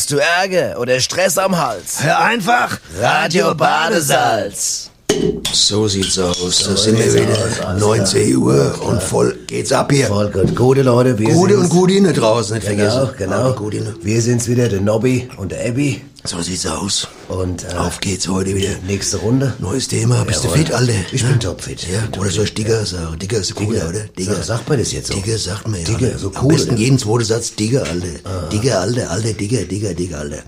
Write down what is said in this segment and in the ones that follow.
Hast du Ärger oder Stress am Hals? Hör einfach Radio Badesalz. So sieht's aus. Da sind wir wieder. 19 Uhr und voll geht's ab hier. Voll gut. Gute Leute, wir Gute und Gudine draußen, nicht Genau, vergessen. genau. Gudine. Wir sind's wieder, der Nobby und der Abby. So sieht's aus. Und äh, Auf geht's heute wieder. nächste Runde. Neues Thema. Bist du Jawohl. fit, Alter? Ich bin topfit. Ja, oder soll ich Digger sagen? Digger ist cooler, Digger. oder? Digger. So, sagt man das jetzt so? Digger sagt man ja. Digger, so Am cool, besten oder? jeden zweiten Satz Digger, Alter. Digger, Alter, Alter, Digger, Digger, Digger, Alter.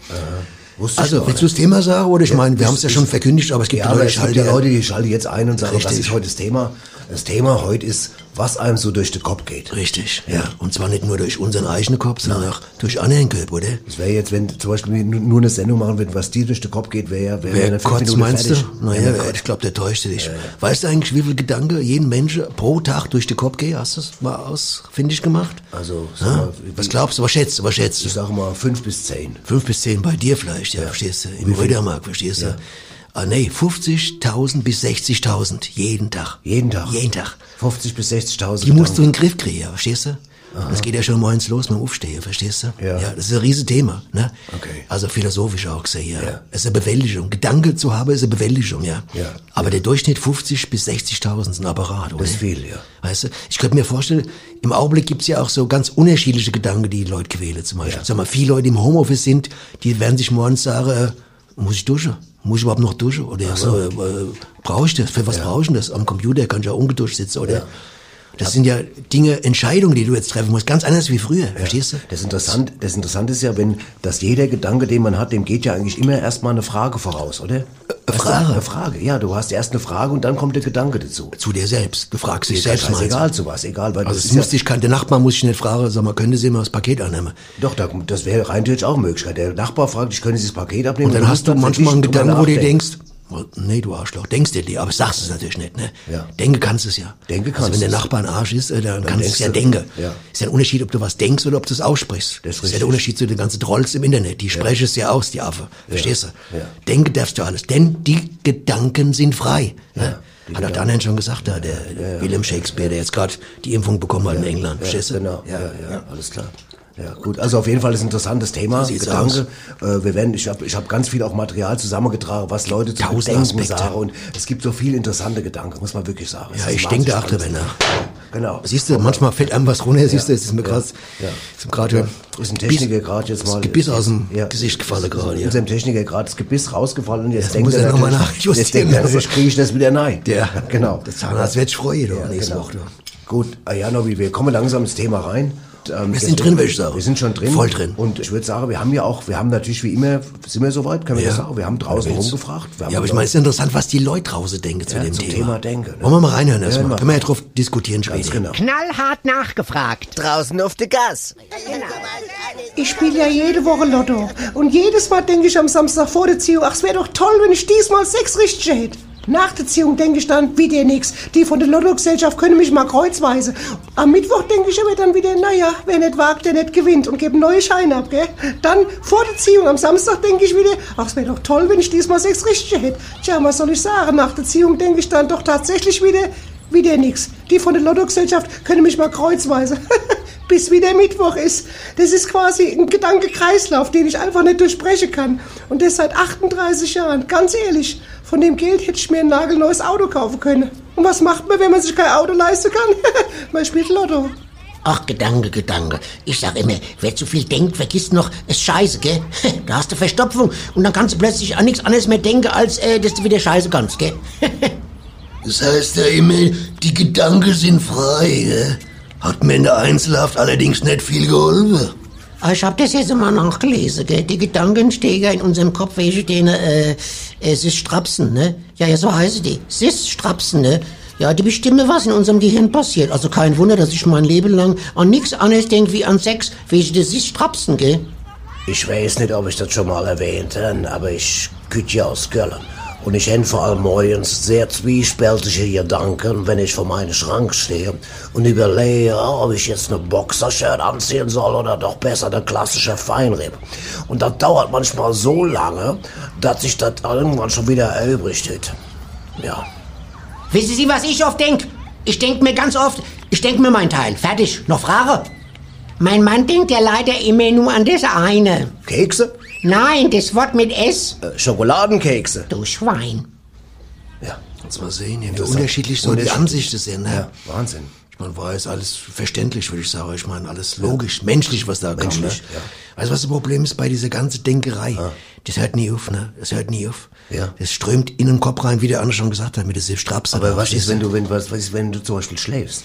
Wusste Also, willst du das Thema sagen? Oder ich meine, wir haben es ja schon verkündigt, aber es gibt Ja, Leute, die ja Leute, die schalten jetzt ein und sagen, Richtig. ist heute das Thema? Das Thema heute ist, was einem so durch den Kopf geht. Richtig, ja. Und zwar nicht nur durch unseren eigenen Kopf, sondern auch durch anderen Köpfe, oder? Das wäre jetzt, wenn zum Beispiel nur eine Sendung machen würden, was dir durch den Kopf geht, wäre ja, fünf kurz Minuten meinst fertig. du? Naja, Ja, ich glaube, der täuschte dich. Weißt du eigentlich, wie viel Gedanke jeden Mensch pro Tag durch den Kopf geht? Hast du das mal ausfindig gemacht? Also, sag Ja? mal, Was glaubst du? Was schätzt du? Was schätzt ich du? sage mal fünf bis zehn. Fünf bis zehn bei dir vielleicht, ja, verstehst du? Im Rödermark, verstehst du? Ah, nee, 50.000 bis 60.000 jeden Tag. Jeden Tag? Jeden Tag. 50 bis 60.000. Die musst du in den Griff kriegen, verstehst du? Das geht ja schon morgens los mit dem Aufstehen, verstehst du? Ja. das ist ein Riesenthema, ne? Okay. Also philosophisch auch gesehen, ja. Ja. Es ist eine Bewältigung. Gedanke zu haben, ist eine Bewältigung, ja. Ja. Aber der Durchschnitt 50 bis 60.000 ist ein Apparat, oder? Das ist viel, ja. Weißt du, ich könnte mir vorstellen, im Augenblick gibt's ja auch so ganz unterschiedliche Gedanken, die, die Leute quälen. Zum Beispiel, sag mal, viele Leute im Homeoffice sind, die werden sich morgens sagen, äh, muss ich duschen? Muss ich überhaupt noch duschen? Oder so. äh, brauche ich das? Für was brauche ich das? Am Computer kann ich ja ungeduscht sitzen, oder? Ja. Das sind ja Dinge, Entscheidungen, die du jetzt treffen musst, ganz anders wie früher, verstehst du? Das Interessante, das Interessante ist ja, wenn, dass jeder Gedanke, den man hat, dem geht ja eigentlich immer erstmal eine Frage voraus, oder? Eine Frage? Eine Frage, ja. Du hast erst eine Frage und dann kommt der Gedanke dazu. Zu dir selbst. Du fragst dich ja selbst mal. egal zu was, egal, weil Also das ist ja, kann, der Nachbar muss ich nicht fragen, sag mal, können Sie mal das Paket annehmen? doch, da, das wäre rein theoretisch auch eine Möglichkeit. Der Nachbar fragt dich, können Sie das Paket abnehmen? Und dann Du hast musst du manchmal einen Gedanken, wo du denkst, nee, du Arschloch, denkst dir die, aber sagst es natürlich nicht, ne? Ja. Denke kannst es ja. Denke also kannst wenn der. Nachbar ein Arsch ist, äh, dann, kannst du es ja denken. ja. Ist ja ein Unterschied, ob du was denkst oder ob du es aussprichst. Das ist ist ja der Unterschied zu den ganzen Trolls im Internet. Die sprechen es ja aus, die Affe. Verstehst du? Ja. Denke darfst du alles, denn die Gedanken sind frei. Ne? die Hat auch der anderen schon gesagt, da, der, der William Shakespeare, der jetzt gerade die Impfung bekommen hat in England. Verstehst du? Genau, ja, ja, alles klar. Ja, gut. Also auf jeden Fall ist ein interessantes Thema, sieht's Gedanke. Äh, wir werden, ich habe ich hab ganz viel auch Material zusammengetragen, was Leute zu Tausend Gedanken Aspekte. sagen. Und es gibt so viele interessante Gedanken, muss man wirklich sagen. Ja, ist ich denke wahnsinnig drüber nach. Genau. Siehst du, manchmal fällt einem was runter, siehst du, es ist mir gerade, ja. ist mir gerade, Ist ein Techniker gerade jetzt mal. das Gebiss aus dem Ja. Gesicht gefallen Ist gerade, ja. Unserem Techniker gerade das Gebiss rausgefallen und jetzt Jetzt denkt muss er noch mal natürlich- nachjustieren. Jetzt denkt er natürlich, kriege ich das wieder rein. Ja, genau. Der Zahnarzt wird sich freuen, Ja, nächste genau. Woche. Gut, ah ja, Nobby, wir kommen langsam ins Thema rein. Ähm, Wir sind drin, würde ich sagen. Wir sind schon drin. Voll drin. Und ich würde sagen, wir haben ja auch, wir haben natürlich wie immer, sind wir soweit, können wir Ja. das sagen? Wir haben draußen rumgefragt. Wir haben Ja, aber ich meine, es ist interessant, was die Leute draußen denken zu Ja, dem zum Thema. Thema denken, ne? Wollen wir mal reinhören erstmal? mal. Können wir ja drauf diskutieren ganz später. genau. Knallhart nachgefragt. Draußen auf der Gas. Ich spiele ja jede Woche Lotto. Und jedes Mal denke ich am Samstag vor der Ziehung, ach, es wäre doch toll, wenn ich diesmal sechs Richtige hätte. Nach der Ziehung denke ich dann, wie der nix. Die von der Lottogesellschaft können mich mal kreuzweise. Am Mittwoch denke ich aber dann wieder, naja, wer nicht wagt, der nicht gewinnt und gebe neue Scheine ab, gell? Dann vor der Ziehung am Samstag denke ich wieder, ach, es wäre doch toll, wenn ich diesmal sechs Richtige hätte. Tja, was soll ich sagen? Nach der Ziehung denke ich dann doch tatsächlich wieder, wieder nix. Die von der Lottogesellschaft können mich mal kreuzweise. Bis wieder Mittwoch ist. Das ist quasi ein Gedankekreislauf, den ich einfach nicht durchbrechen kann. Und das seit 38 Jahren. Ganz ehrlich, von dem Geld hätte ich mir ein nagelneues Auto kaufen können. Und was macht man, wenn man sich kein Auto leisten kann? man spielt Lotto. Ach, Gedanke, Gedanke. Ich sag immer, wer zu viel denkt, vergisst noch, ist scheiße, gell? Da hast du Verstopfung und dann kannst du plötzlich an nichts anderes mehr denken, als äh, dass du wieder scheiße kannst, gell? Das heißt ja immer, die Gedanken sind frei, gell? Hat mir in der Einzelhaft allerdings nicht viel geholfen. Ich hab das jetzt mal nachgelesen, gell? Die Gedanken stehen ja in unserem Kopf, welche denen, äh, es ist Strapsen, ne? Ja, ja, so heißen die. Sis Strapsen, ne? Ja, die bestimmen, was in unserem Gehirn passiert. Also kein Wunder, dass ich mein Leben lang an nichts anderes denke wie an Sex, welche das ist Strapsen, gell? Ich weiß nicht, ob ich das schon mal erwähnt habe, aber ich küt ja aus Köln. Und ich hätte vor allem morgens sehr zwiespältige Gedanken, wenn ich vor meinem Schrank stehe und überlege, ob ich jetzt eine Boxershirt anziehen soll oder doch besser eine klassische Feinripp. Und das dauert manchmal so lange, dass sich das irgendwann schon wieder erübrigt hat. Ja. Wissen Sie, was ich oft denk? Ich denk mir ganz oft, ich denk mir mein Teil. Fertig. Noch Frage? Mein Mann denkt ja leider immer nur an das eine. Kekse? Nein, das Wort mit S. Äh, Schokoladenkekse. Du Schwein. Ja. Jetzt mal sehen, wie unterschiedlich so die Unterschiedlich. Ansichten sind. Ne? Ja, Wahnsinn. Ich meine, war jetzt alles verständlich, würde ich sagen. Ich meine, alles logisch, menschlich, was da Menschlich, kam. Ne? ja. Weißt du, was das Problem ist bei dieser ganzen Denkerei? Das hört nie auf, ne? Das hört nie auf. Ja. Das strömt in den Kopf rein, wie der andere schon gesagt hat, mit der Strapse. Aber was ist, wenn du, wenn, was, was ist, wenn du zum Beispiel schläfst?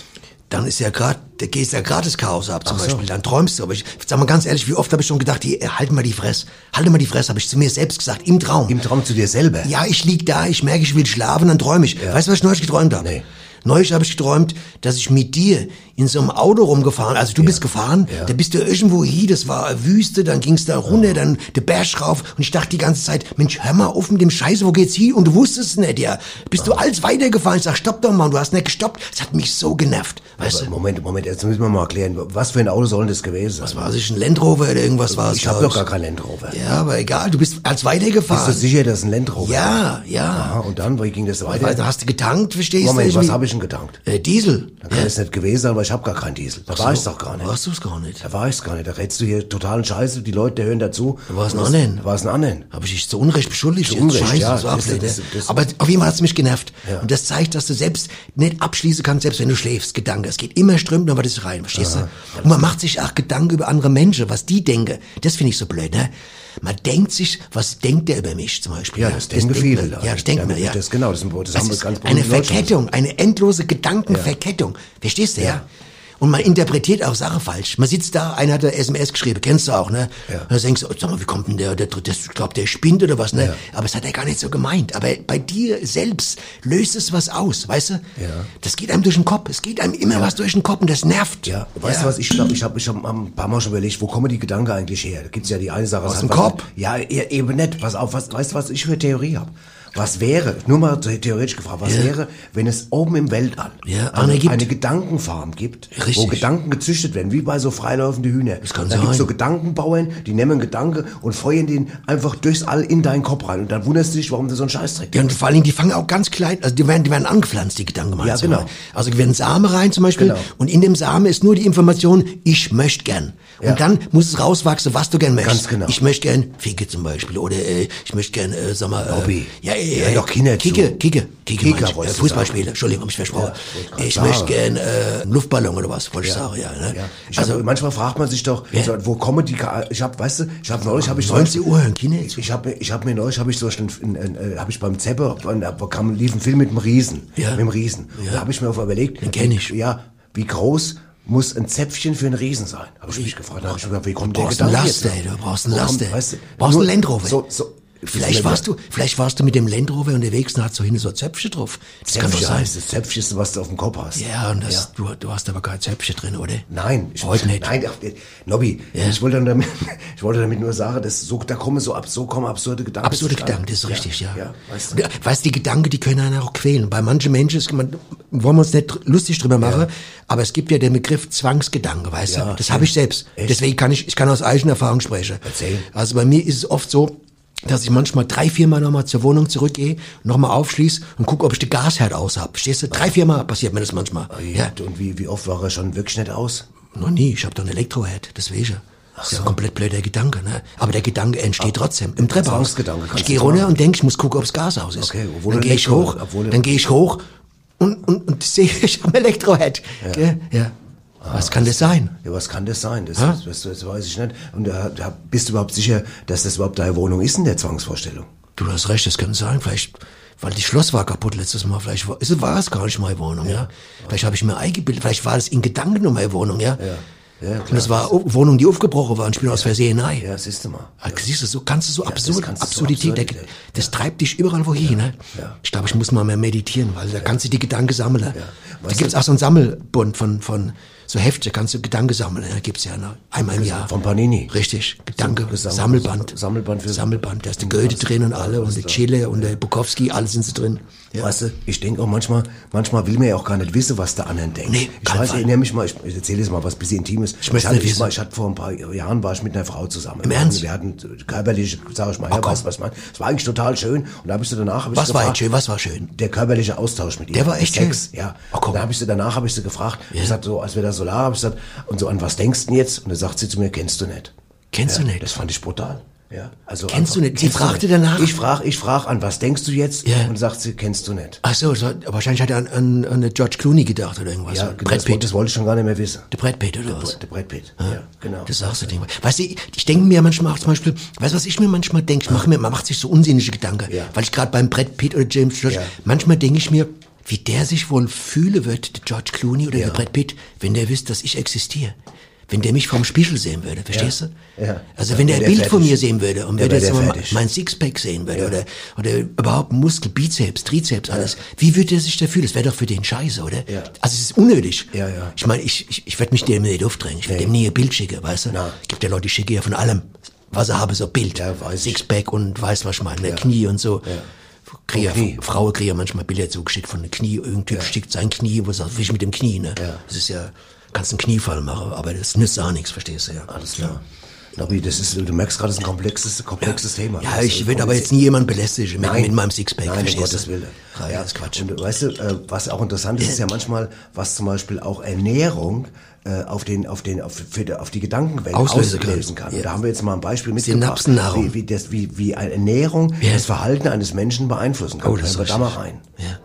Dann ist ja gerade, da gehst ja gratis Chaos ab zum Ach so. Beispiel, dann träumst du. Aber ich sag mal ganz ehrlich, wie oft habe ich schon gedacht, die, äh, halt mal die Fresse, halt mal die Fresse, habe ich zu mir selbst gesagt, im Traum. Im Traum zu dir selber? ja, ich lieg da, ich merke, ich will schlafen, dann träume ich. Weißt du, was ich neulich geträumt habe? Nee. Neulich habe ich geträumt, dass ich mit dir in so einem Auto rumgefahren, also du bist gefahren, da bist du irgendwo hier, das war eine Wüste, dann ging's da runter, dann der Berg rauf und ich dachte die ganze Zeit, Mensch, hör mal auf mit dem Scheiße, wo geht's hin? Und du wusstest es nicht, ja. Bist du alles weitergefahren? Ich sag, stopp doch mal, und du hast nicht gestoppt. Das hat mich so genervt, weißt du. Moment, Moment, jetzt müssen wir mal erklären, was für ein Auto soll das gewesen sein? Was war es, ein Land Rover oder irgendwas war es? ich habe doch gar kein Land Rover. Ja, aber egal, du bist als Bist weitergefahren. du sicher, dass ein Land Rover Ja, ja. Aha, und dann, wie ging das weiter? da hast du getankt, verstehst Moment, du? was Wie- habe ich denn getankt? Äh, Diesel. Da kann es nicht gewesen sein, weil ich habe gar keinen Diesel. Da war ich's doch gar nicht. Warst du es gar nicht? Da war ich's gar nicht. Da redst du hier totalen Scheiße, die Leute hören dazu. Da war's ein Was- anderen. War es ein anderen. Habe ich dich zu Unrecht beschuldigt? Zu? Unrecht, Scheiße, ja. das war Das- das- das- Aber auf jeden Fall hat's mich genervt. Ja. Und das zeigt, dass du selbst nicht abschließen kannst, selbst wenn du schläfst. Gedanke. Es geht immer strömt aber das rein, verstehst du? Und man macht sich auch Gedanken über andere Menschen, was die denken. Das finde ich so blöd, ne? Man denkt sich, was denkt der über mich zum Beispiel? Ja, das denken viele man. Leute. Ja, das denkt Ja, man, ja. das- genau, das- das Das haben wir ist ganz eine. Verkettung, eine endlose Gedankenverkettung. Verstehst du, ja? Und man interpretiert auch Sachen falsch. Man sitzt da, einer hat eine SMS geschrieben, kennst du auch, ne? Ja. Und dann denkst du, sag mal, wie kommt denn der, der, der ich glaub, der spinnt oder was, ne? Aber es hat er gar nicht so gemeint. Aber bei dir selbst löst es was aus, weißt du? Ja. Das geht einem durch den Kopf. Es geht einem immer was durch den Kopf und das nervt. Ja, weißt du was, ich glaube, ich habe ich hab ein paar Mal schon überlegt, wo kommen die Gedanken eigentlich her? Da gibt's ja die eine Sache. Aus das dem Kopf? Ja, eben nicht. Pass auf, was, weißt du, was ich für Theorie habe? Was wäre, nur mal the- theoretisch gefragt, was Ja. wäre, wenn es oben im Weltall Ja, eine, eine gibt. eine Gedankenfarm gibt, Richtig. wo Gedanken gezüchtet werden, wie bei so freilaufenden Hühner. Das kann da gibt's sein. so Gedankenbauern, die nehmen einen Gedanke und feuern den einfach durchs All in deinen Kopf rein. Und dann wunderst du dich, warum du so einen Scheißdreck Ja, und vor allen Dingen, die fangen auch ganz klein, also die werden, die werden angepflanzt, die Gedanken Ja, genau. oder? Also die werden Samen rein zum Beispiel Genau. und in dem Samen ist nur die Information, ich möchte gern. Ja. Und dann muss es rauswachsen, was du gern möchtest. Ganz genau. Ich möchte gern Ficke zum Beispiel oder äh, ich möchte gern, äh, sag mal, äh, Hobby. ja, Ja, doch Kinder zu. Kicke, Kicke, Kicke, Kicker du sagen. Entschuldigung, hab ich versprochen. Ja, ich möchte gern äh, einen Luftballon oder was, wollte ich sagen, ja. Ne? Ja. Ich also hab, manchmal fragt man sich doch, so, wo kommen die, ich habe, weißt du, ich habe neulich, habe ich 90 Uhr Kinder Ich, habe ich hab mir neulich, habe ich so ein, äh, habe ich beim Zeppe, da kam, lief ein Film mit dem Riesen, Ja. mit dem Riesen. Ja. Da habe ich mir auch überlegt, Den kenn ich. Ja, wie groß muss ein Zäpfchen für einen Riesen sein? Habe ich mich gefragt. Da habe ich mir wie kommt der brauchst einen Gedanke Laster, jetzt ey, noch? du brauchst einen Laster. weißt du, brauchst einen Land Rover. So, so, Vielleicht warst du, vielleicht warst du mit dem Land Rover unterwegs und hast so hinten so Zöpfchen drauf. Das kann doch sein. das Zäpfchen, ist, was du auf dem Kopf hast. Ja, und das, Du, du hast aber kein Zöpfchen drin, oder? Nein, ich Heute nicht. Nein, ach, Nobby, Ja. ich wollte damit, ich wollte damit nur sagen, dass so, da kommen so, ab, so kommen absurde Gedanken. Absurde. Gedanken, das ist richtig, ja. Ja, weißt Und, du. äh, weißt die Gedanken, die können einen auch quälen. Bei manchen Menschen, ist, man, wollen wir uns nicht lustig drüber machen, aber es gibt ja den Begriff Zwangsgedanke, weißt Ja, du? Das ja. habe ich selbst. Echt? Deswegen kann ich, ich kann aus eigener Erfahrung sprechen. Erzähl. Also bei mir ist es oft so, dass ich manchmal drei, viermal nochmal zur Wohnung zurückgehe, nochmal aufschließe und gucke, ob ich den Gasherd aus habe. Verstehst du? Drei, viermal passiert mir das manchmal. Ja. Und wie, wie oft war er schon wirklich nicht aus? Noch nie, ich habe doch einen Elektroherd, deswegen. Das ist ja ein komplett blöder Gedanke, ne? Aber der Gedanke entsteht trotzdem im Treppenhaus. Ich gehe runter und denke, ich muss gucken, ob das Gas aus ist. Okay, obwohl dann gehe ich hoch, obwohl dann gehe ich hoch und, und, und sehe, ich habe ein Elektrohead. Ja. ja. Was kann das sein? Ja, was kann das sein? Das, das, das, das weiß ich nicht. Und da, da bist du überhaupt sicher, dass das überhaupt deine Wohnung ist in der Zwangsvorstellung? Du hast recht, das kann sein. Vielleicht, weil das Schloss war kaputt letztes Mal. Vielleicht war, es war es gar nicht meine Wohnung, ja. Vielleicht habe ich mir eingebildet. Vielleicht war es in Gedanken nur meine Wohnung, ja. Ja, ja, Und es war eine Wohnung, die aufgebrochen war. und Ich bin aus Versehen rein. Ja, siehst du mal. Ah, Siehst du, so kannst du so das absurd, so Absurdität, der- Absurdität, das treibt dich überall wohin. Ne? ja. Ich glaube, ich muss mal mehr meditieren, weil da kannst du die Gedanken sammeln. Da Weißt gibt's du- auch so einen Sammelbund von, von so Hefte, kannst du Gedanken sammeln. Da gibt's ja ne? einmal im Jahr. Von Panini. Richtig, Gedanke, Gesammelt- Sammelband. Sammelband für- Sammelband, da ist der Goethe drin und alle und der Chile und der Bukowski, alle sind sie drin. Weißt du, ich denke auch manchmal, manchmal will man ja auch gar nicht wissen, was der andere denkt. Nee, ich weiß, ich erinnere mich mal, ich, ich erzähle jetzt mal was bisschen Intimes. Ich möchte hatte, wissen. mal, ich hatte vor ein paar Jahren war ich mit einer Frau zusammen. Im wir Ernst? Hatten, wir hatten körperliche, sag ich mal, ja, komm. weißt was ich meine? Es war eigentlich total schön. Und da habe ich sie danach, hab ich Was sie war gefragt, schön? Was war schön? Der körperliche Austausch mit ihr. Der war echt Sex, schön. ja. Oh, komm. da habe ich sie danach, habe ich sie gefragt, Ja. ich gesagt, so, als wir da Solar, habe ich gesagt, und so, an was denkst du denn jetzt? Und dann sagt sie zu mir, kennst du nicht. Kennst ja, du nicht? Das fand ich brutal. Ja, also Kennst du nicht? Sie fragte danach? Ich frag, ich frag, an was denkst du jetzt? Ja. Und sagt sie, kennst du nicht. Ach so, so wahrscheinlich hat er an, an, an George Clooney gedacht oder irgendwas. Ja, So, genau, Brad das, Pitt. das wollte ich schon gar nicht mehr wissen. Der Brad Pitt oder was? Der Brad Pitt. Ja, genau. Das sagst du, Ding. Weißt du, ich denke mir manchmal auch zum Beispiel, weißt du, was ich mir manchmal denke? Ich mache mir, man macht sich so unsinnige Gedanken, Ja. weil ich gerade beim Brad Pitt oder James George, Ja. manchmal denke ich mir, wie der sich wohl fühle wird, der George Clooney oder Ja. der Brad Pitt, wenn der wüsste, dass ich existiere. Wenn der mich vom Spiegel sehen würde, verstehst du? Ja. Also Ja, wenn der ein Bild von mir sehen würde und Ja, würde jetzt mal fertig. mein Sixpack sehen würde Ja. oder, oder überhaupt Muskel, Bizeps, Trizeps, alles, wie würde er sich da fühlen? Das wäre doch für den scheiße, oder? Ja. Also es ist unnötig. Ja, ja. Ich meine, ich, ich, ich werde mich dem nicht aufdrängen. Ich werde Nee. dem nie ein Bild schicken, weißt du? Na. Gibt ja Leute, die schicken ja von allem, was sie haben, so Bild. Ja, weiß ich. Sixpack und weiß was ich meine, Knie und so. Kriege, Und Knie. Frauen kriegen ja manchmal Bilder zugeschickt von den Knie. Irgendein Typ schickt sein Knie, wo sagt, wisch mit dem Knie, ne? Ja. Das ist ja, kannst einen Kniefall machen, aber das nützt auch nichts, verstehst du ja. Alles klar. Nobby, das ist, du merkst gerade, das ist ein komplexes, komplexes Thema. Ja, ich will aber jetzt nie jemanden belästigen mit, mit meinem Sixpack, Nein, um verstehst Gottes du? Willen. Ja, ja, das ist Quatsch. Und weißt du, äh, was auch interessant ist, ist ja manchmal, was zum Beispiel auch Ernährung äh, auf den, auf den, auf, für, die- auf die Gedankenwelt Auslösen kann. auslösen kann. Ja. Da haben wir jetzt mal ein Beispiel mitgebracht, Synapsennahrung. wie, wie, das, wie, wie Ernährung Ja. das Verhalten eines Menschen beeinflussen kann. Oh, das ist Hören wir da mal rein. Ja.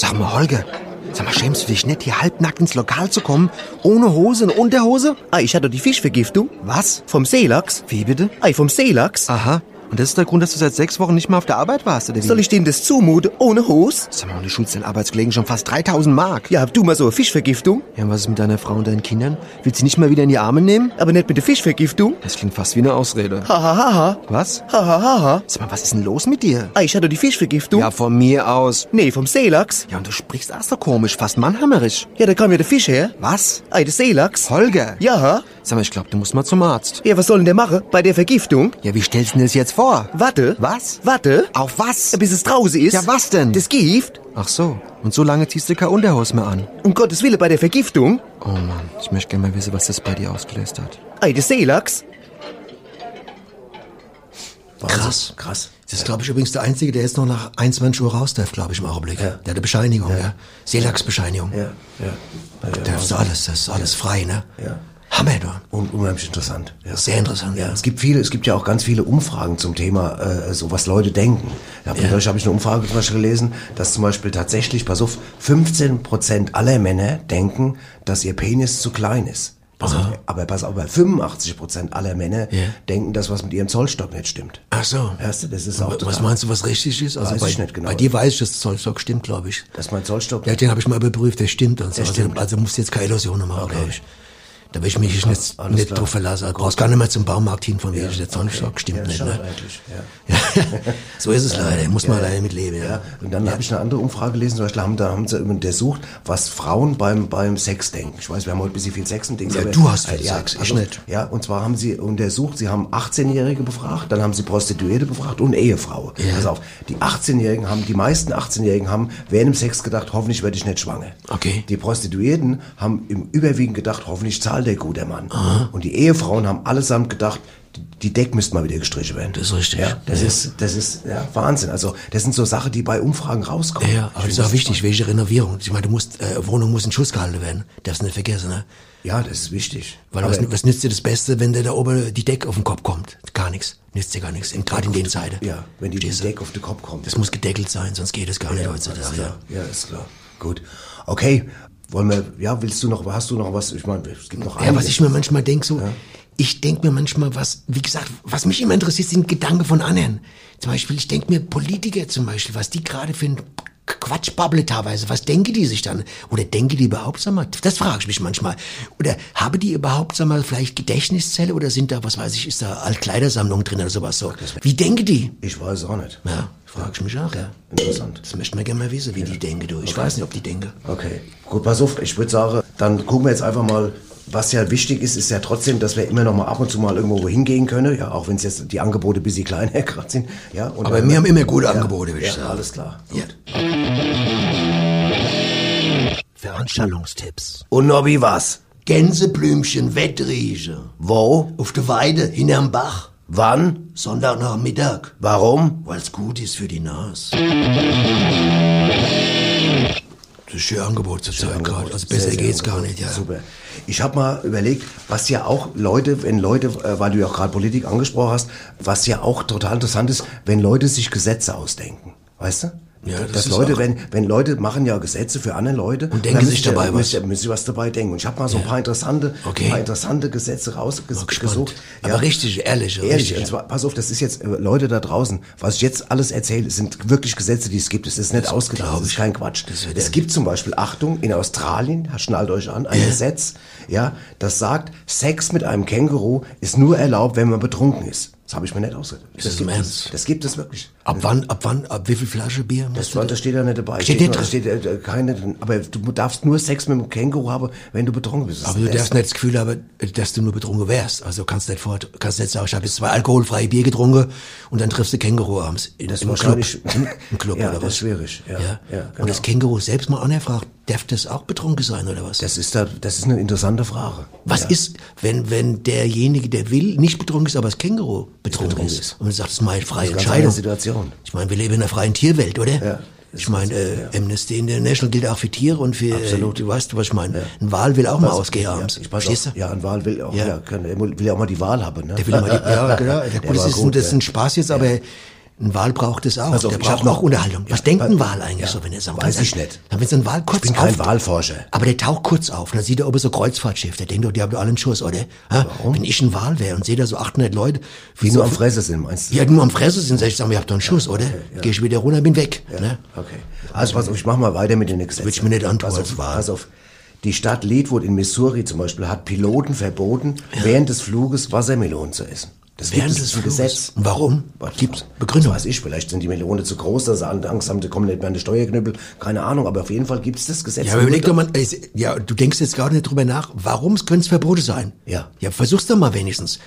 Sag mal, Holger, sag mal, schämst du dich nicht, hier halbnackt ins Lokal zu kommen? Ohne Hose und Unterhose? Ah, ich hatte die Fischvergiftung. Was? Vom Seelachs. Wie bitte? Ei, vom Seelachs. Aha. Und das ist der Grund, dass du seit sechs Wochen nicht mehr auf der Arbeit warst, oder wie? Soll ich dem das zumuten, ohne Hose? Sag mal, und du schulst deinen Arbeitskollegen schon fast 3000 Mark. Ja, hab du mal so eine Fischvergiftung? Ja, und was ist mit deiner Frau und deinen Kindern? Willst du sie nicht mal wieder in die Arme nehmen? Aber nicht mit der Fischvergiftung. Das klingt fast wie eine Ausrede. Ha, ha, ha, ha. Was? Ha, ha, ha, ha. Sag mal, was ist denn los mit dir? Ah, ich hatte die Fischvergiftung. Ja, von mir aus. Nee, vom Seelachs. Ja, und du sprichst erst so komisch, fast mannhammerisch. Ja, da kam ja der Fisch her. Was? Ei, der Seelachs. Holger? Ja. Sag mal, ich glaube, du musst mal zum Arzt. Ja, was soll denn der machen? Bei der Vergiftung? Ja, wie stellst du denn das jetzt vor? Warte. Was? Warte. Auf was? Bis es draußen ist. Ja, was denn? Das Gift. Ach so. Und so lange ziehst du keine Unterhose mehr an. Um Gottes Willen bei der Vergiftung. Oh Mann, ich möchte gerne mal wissen, was das bei dir ausgelöst hat. Ei, der Seelachs. Krass. Krass. Das ist, glaube ich, übrigens der Einzige, der jetzt noch nach 21 Uhr raus darf, glaube ich, im Augenblick. Der hat eine Bescheinigung, ja. Seelachsbescheinigung. Ja, ja. ja, ja Der ist alles, das ist alles frei, ne? Ja. Hammer, du. Un unheimlich interessant. Ja. Sehr interessant, ja. Es gibt viele, es gibt ja auch ganz viele Umfragen zum Thema, äh, so was Leute denken. Ja, ja. Neulich habe ich eine Umfrage zum Beispiel gelesen, dass zum Beispiel tatsächlich, pass auf, 15 Prozent aller Männer denken, dass ihr Penis zu klein ist. Pass auf, aber pass auf, bei 85 Prozent aller Männer Ja. denken, dass was mit ihrem Zollstock nicht stimmt. Ach so. Weißt du, das ist auch Was total- meinst du, was richtig ist? Also Weiß bei, ich nicht genau. bei dir weiß ich, dass Zollstock stimmt, glaube ich. Dass mein Zollstock Ja, den habe ich mal überprüft, der stimmt und so. Also, stimmt. also musst du jetzt keine Illusionen machen, Okay. glaube ich. Da will ich mich nicht, alles nicht klar. drauf verlassen. Du brauchst gar nicht mehr zum Baumarkt hin, von wegen der Zollstock stimmt ja, nicht. Ne? ja. so ist es leider, muss man leider mit leben. Ja. Ja, und dann habe ich eine andere Umfrage gelesen, zum Beispiel haben, da haben sie untersucht, was Frauen beim, beim Sex denken. Ich weiß, wir haben heute ein bisschen viel Sex und Dings. Ja, aber- du hast viel ja, Sex, ich also, nicht. Ja, und zwar haben sie untersucht, sie haben 18-Jährige befragt, dann haben sie Prostituierte befragt und Ehefrau. Ja. Pass auf, die 18-Jährigen haben, die meisten 18-Jährigen haben während dem Sex gedacht, hoffentlich werde ich nicht schwanger. Okay. Die Prostituierten haben im Überwiegend gedacht, hoffentlich zahlt der gute Mann. Und die Ehefrauen haben allesamt gedacht, die- Deck müsste mal wieder gestrichen werden. Das ist richtig. Ja, das Ja. ist, das ist ja, Wahnsinn. Also das sind so Sachen, die bei Umfragen rauskommen. Ja, aber das ist auch wichtig, welche Renovierung. Ich meine, du musst, äh, Wohnung muss in Schuss gehalten werden. Darfst du nicht vergessen, ne? Ja, das ist wichtig. Weil Aber- was, was nützt dir das Beste, wenn dir da oben die Deck auf den Kopf kommt? Gar nichts. Nützt dir gar nichts. Gerade in den Zeiten. ja, wenn die, die? Deck auf den Kopf kommt. Das muss gedeckelt sein, sonst geht es gar nicht ja, heutzutage. ja, ist klar. Gut. Okay. Wollen wir, ja, willst du noch, hast du noch was? Ich meine, es gibt noch Ja, was ich mir manchmal denke, so, ich denke mir manchmal, was, wie gesagt, was mich immer interessiert, sind Gedanken von anderen. Zum Beispiel, ich denke mir, Politiker zum Beispiel, was die gerade für ein Quatsch babbeln teilweise, was denken die sich dann? Oder denken die überhaupt, sag mal, das frage ich mich manchmal. Oder haben die überhaupt, sag mal, vielleicht Gedächtniszelle oder sind da, was weiß ich, ist da Altkleidersammlung drin oder sowas so? Wie denken die? Ich weiß auch nicht. Ja, frage ich mich auch, ja. Interessant. Das möchte man gerne mal wissen, wie die denken, du. Ich weiß nicht, ob die denken. Okay. Gut, pass auf. Ich würde sagen, dann gucken wir jetzt einfach mal was ja wichtig ist, ist ja trotzdem, dass wir immer noch mal ab und zu mal irgendwo hingehen können, ja, auch wenn es jetzt die Angebote ein bisschen kleiner gerade sind, ja. Und Aber wir haben immer gute Angebote, würde ich ja, sagen. alles klar. Ja. Veranstaltungstipps. Und Nobby, was? Gänseblümchen, Wettrieche. Wo? Auf der Weide, hinterm Bach. Wann? Sonntagnachmittag. Warum? Weil's gut ist für die Nase. Das ist ein schönes Angebot zur Zeit gerade. Also besser Sehr, sehr geht's gut. gar nicht, ja. Super. Ich habe mal überlegt, was ja auch Leute, wenn Leute, äh, weil du ja auch gerade Politik angesprochen hast, was ja auch total interessant ist, wenn Leute sich Gesetze ausdenken. Weißt du? Ja, das Dass Leute, wenn, wenn Leute machen ja Gesetze für andere Leute Und denken sich dabei sie- was. Müssen, müssen sie was dabei denken. Und ich habe mal so ein paar interessante, Okay. paar interessante Gesetze rausgesucht. gespannt. Aber richtig, ehrlich, Ehrlich, richtig. und zwar, pass auf, das ist jetzt, äh, Leute da draußen, was ich jetzt alles erzähle, sind wirklich Gesetze, die es gibt. Es ist nicht ausgedacht, glaub das ist ich. kein Quatsch. Das es gibt zum Beispiel, Achtung, in Australien, schnallt euch an, ein Ja. Gesetz, ja, das sagt, Sex mit einem Känguru ist nur erlaubt, wenn man betrunken ist. Das habe ich mir nicht ausgedacht. Ist das im gibt Ernst? es. Das gibt es wirklich. Ab wann, ab wann, ab wie viel Flasche Bier Das, du das steht da nicht dabei. Steht nicht nur, drin? steht äh, keine, drin. aber du darfst nur Sex mit einem Känguru haben, wenn du betrunken bist. Das Aber du das- darfst nicht das Gefühl haben, dass du nur betrunken wärst. Also kannst nicht vor, kannst nicht sagen, ich habe jetzt zwei alkoholfreie Bier getrunken und dann triffst du Känguru abends in, Das im Club. wahrscheinlich- Im Club Ja, oder das was? ist schwierig. Ja, ja, genau. Und das Känguru selbst mal anerfragt, darf das auch betrunken sein oder was? Das ist, da, das ist eine interessante Frage. was ja. ist, wenn, wenn derjenige, der will, nicht betrunken ist, aber das Känguru betrunken ist? ist. Und man sagt, das ist meine freie Das ist Entscheidung. Situation. Ich meine, wir leben in einer freien Tierwelt, oder? Ja. Ich meine, äh, Amnesty International gilt auch für Tiere und für, Absolut. äh, du weißt, was ich meine. Ein Wal will auch mal ausgehen ja, abends. ich weiß Verstehst du? ja, ein Wahl will auch, Ja. ja. kann, er will ja auch mal die Wahl haben, ne? Der will immer die, ja, genau. Der Der das, ist, ja. ein Spaß jetzt, aber ein Wal braucht es auch. Auf, der ich braucht noch- Unterhaltung. Was Ja, denkt ein Wal eigentlich ja, so, wenn er sagt? weiß ich nicht. Dann wird so ein Wal kurz bin kein auf. Wahlforscher. Aber der taucht kurz auf. Und dann sieht er oben so Kreuzfahrtschiff. Der denkt doch, die haben doch alle einen Schuss, oder? Ha? Wenn ich ein Wal wäre und sehe da so 800 Leute. Wie so nur am Fresse sind, meinst du? Ja, nur am Fresse sind, sag ich, sag, ihr habt doch einen Schuss, oder? Geh ich wieder runter, bin weg. Ne? Okay. Also pass auf, ich mach mal weiter mit den Gesetzen. Würd ich mir nicht antun Pass auf, pass auf. Die Stadt Leadwood in Missouri zum Beispiel hat Piloten verboten, während des Fluges Wassermelonen zu essen. Das Während gibt es des? Gesetz. Und warum? Was- Gibt's Begründung? Was weiß ich, vielleicht sind die Melonen zu groß, dass sie Angst haben, die kommen nicht mehr an die Steuerknüppel. Keine Ahnung, aber auf jeden Fall gibt es das Gesetz. Ja, aber überleg doch mal, ja, du denkst jetzt gerade nicht drüber nach, warum könnte es verboten sein? Ja. Ja, versuch's doch mal wenigstens.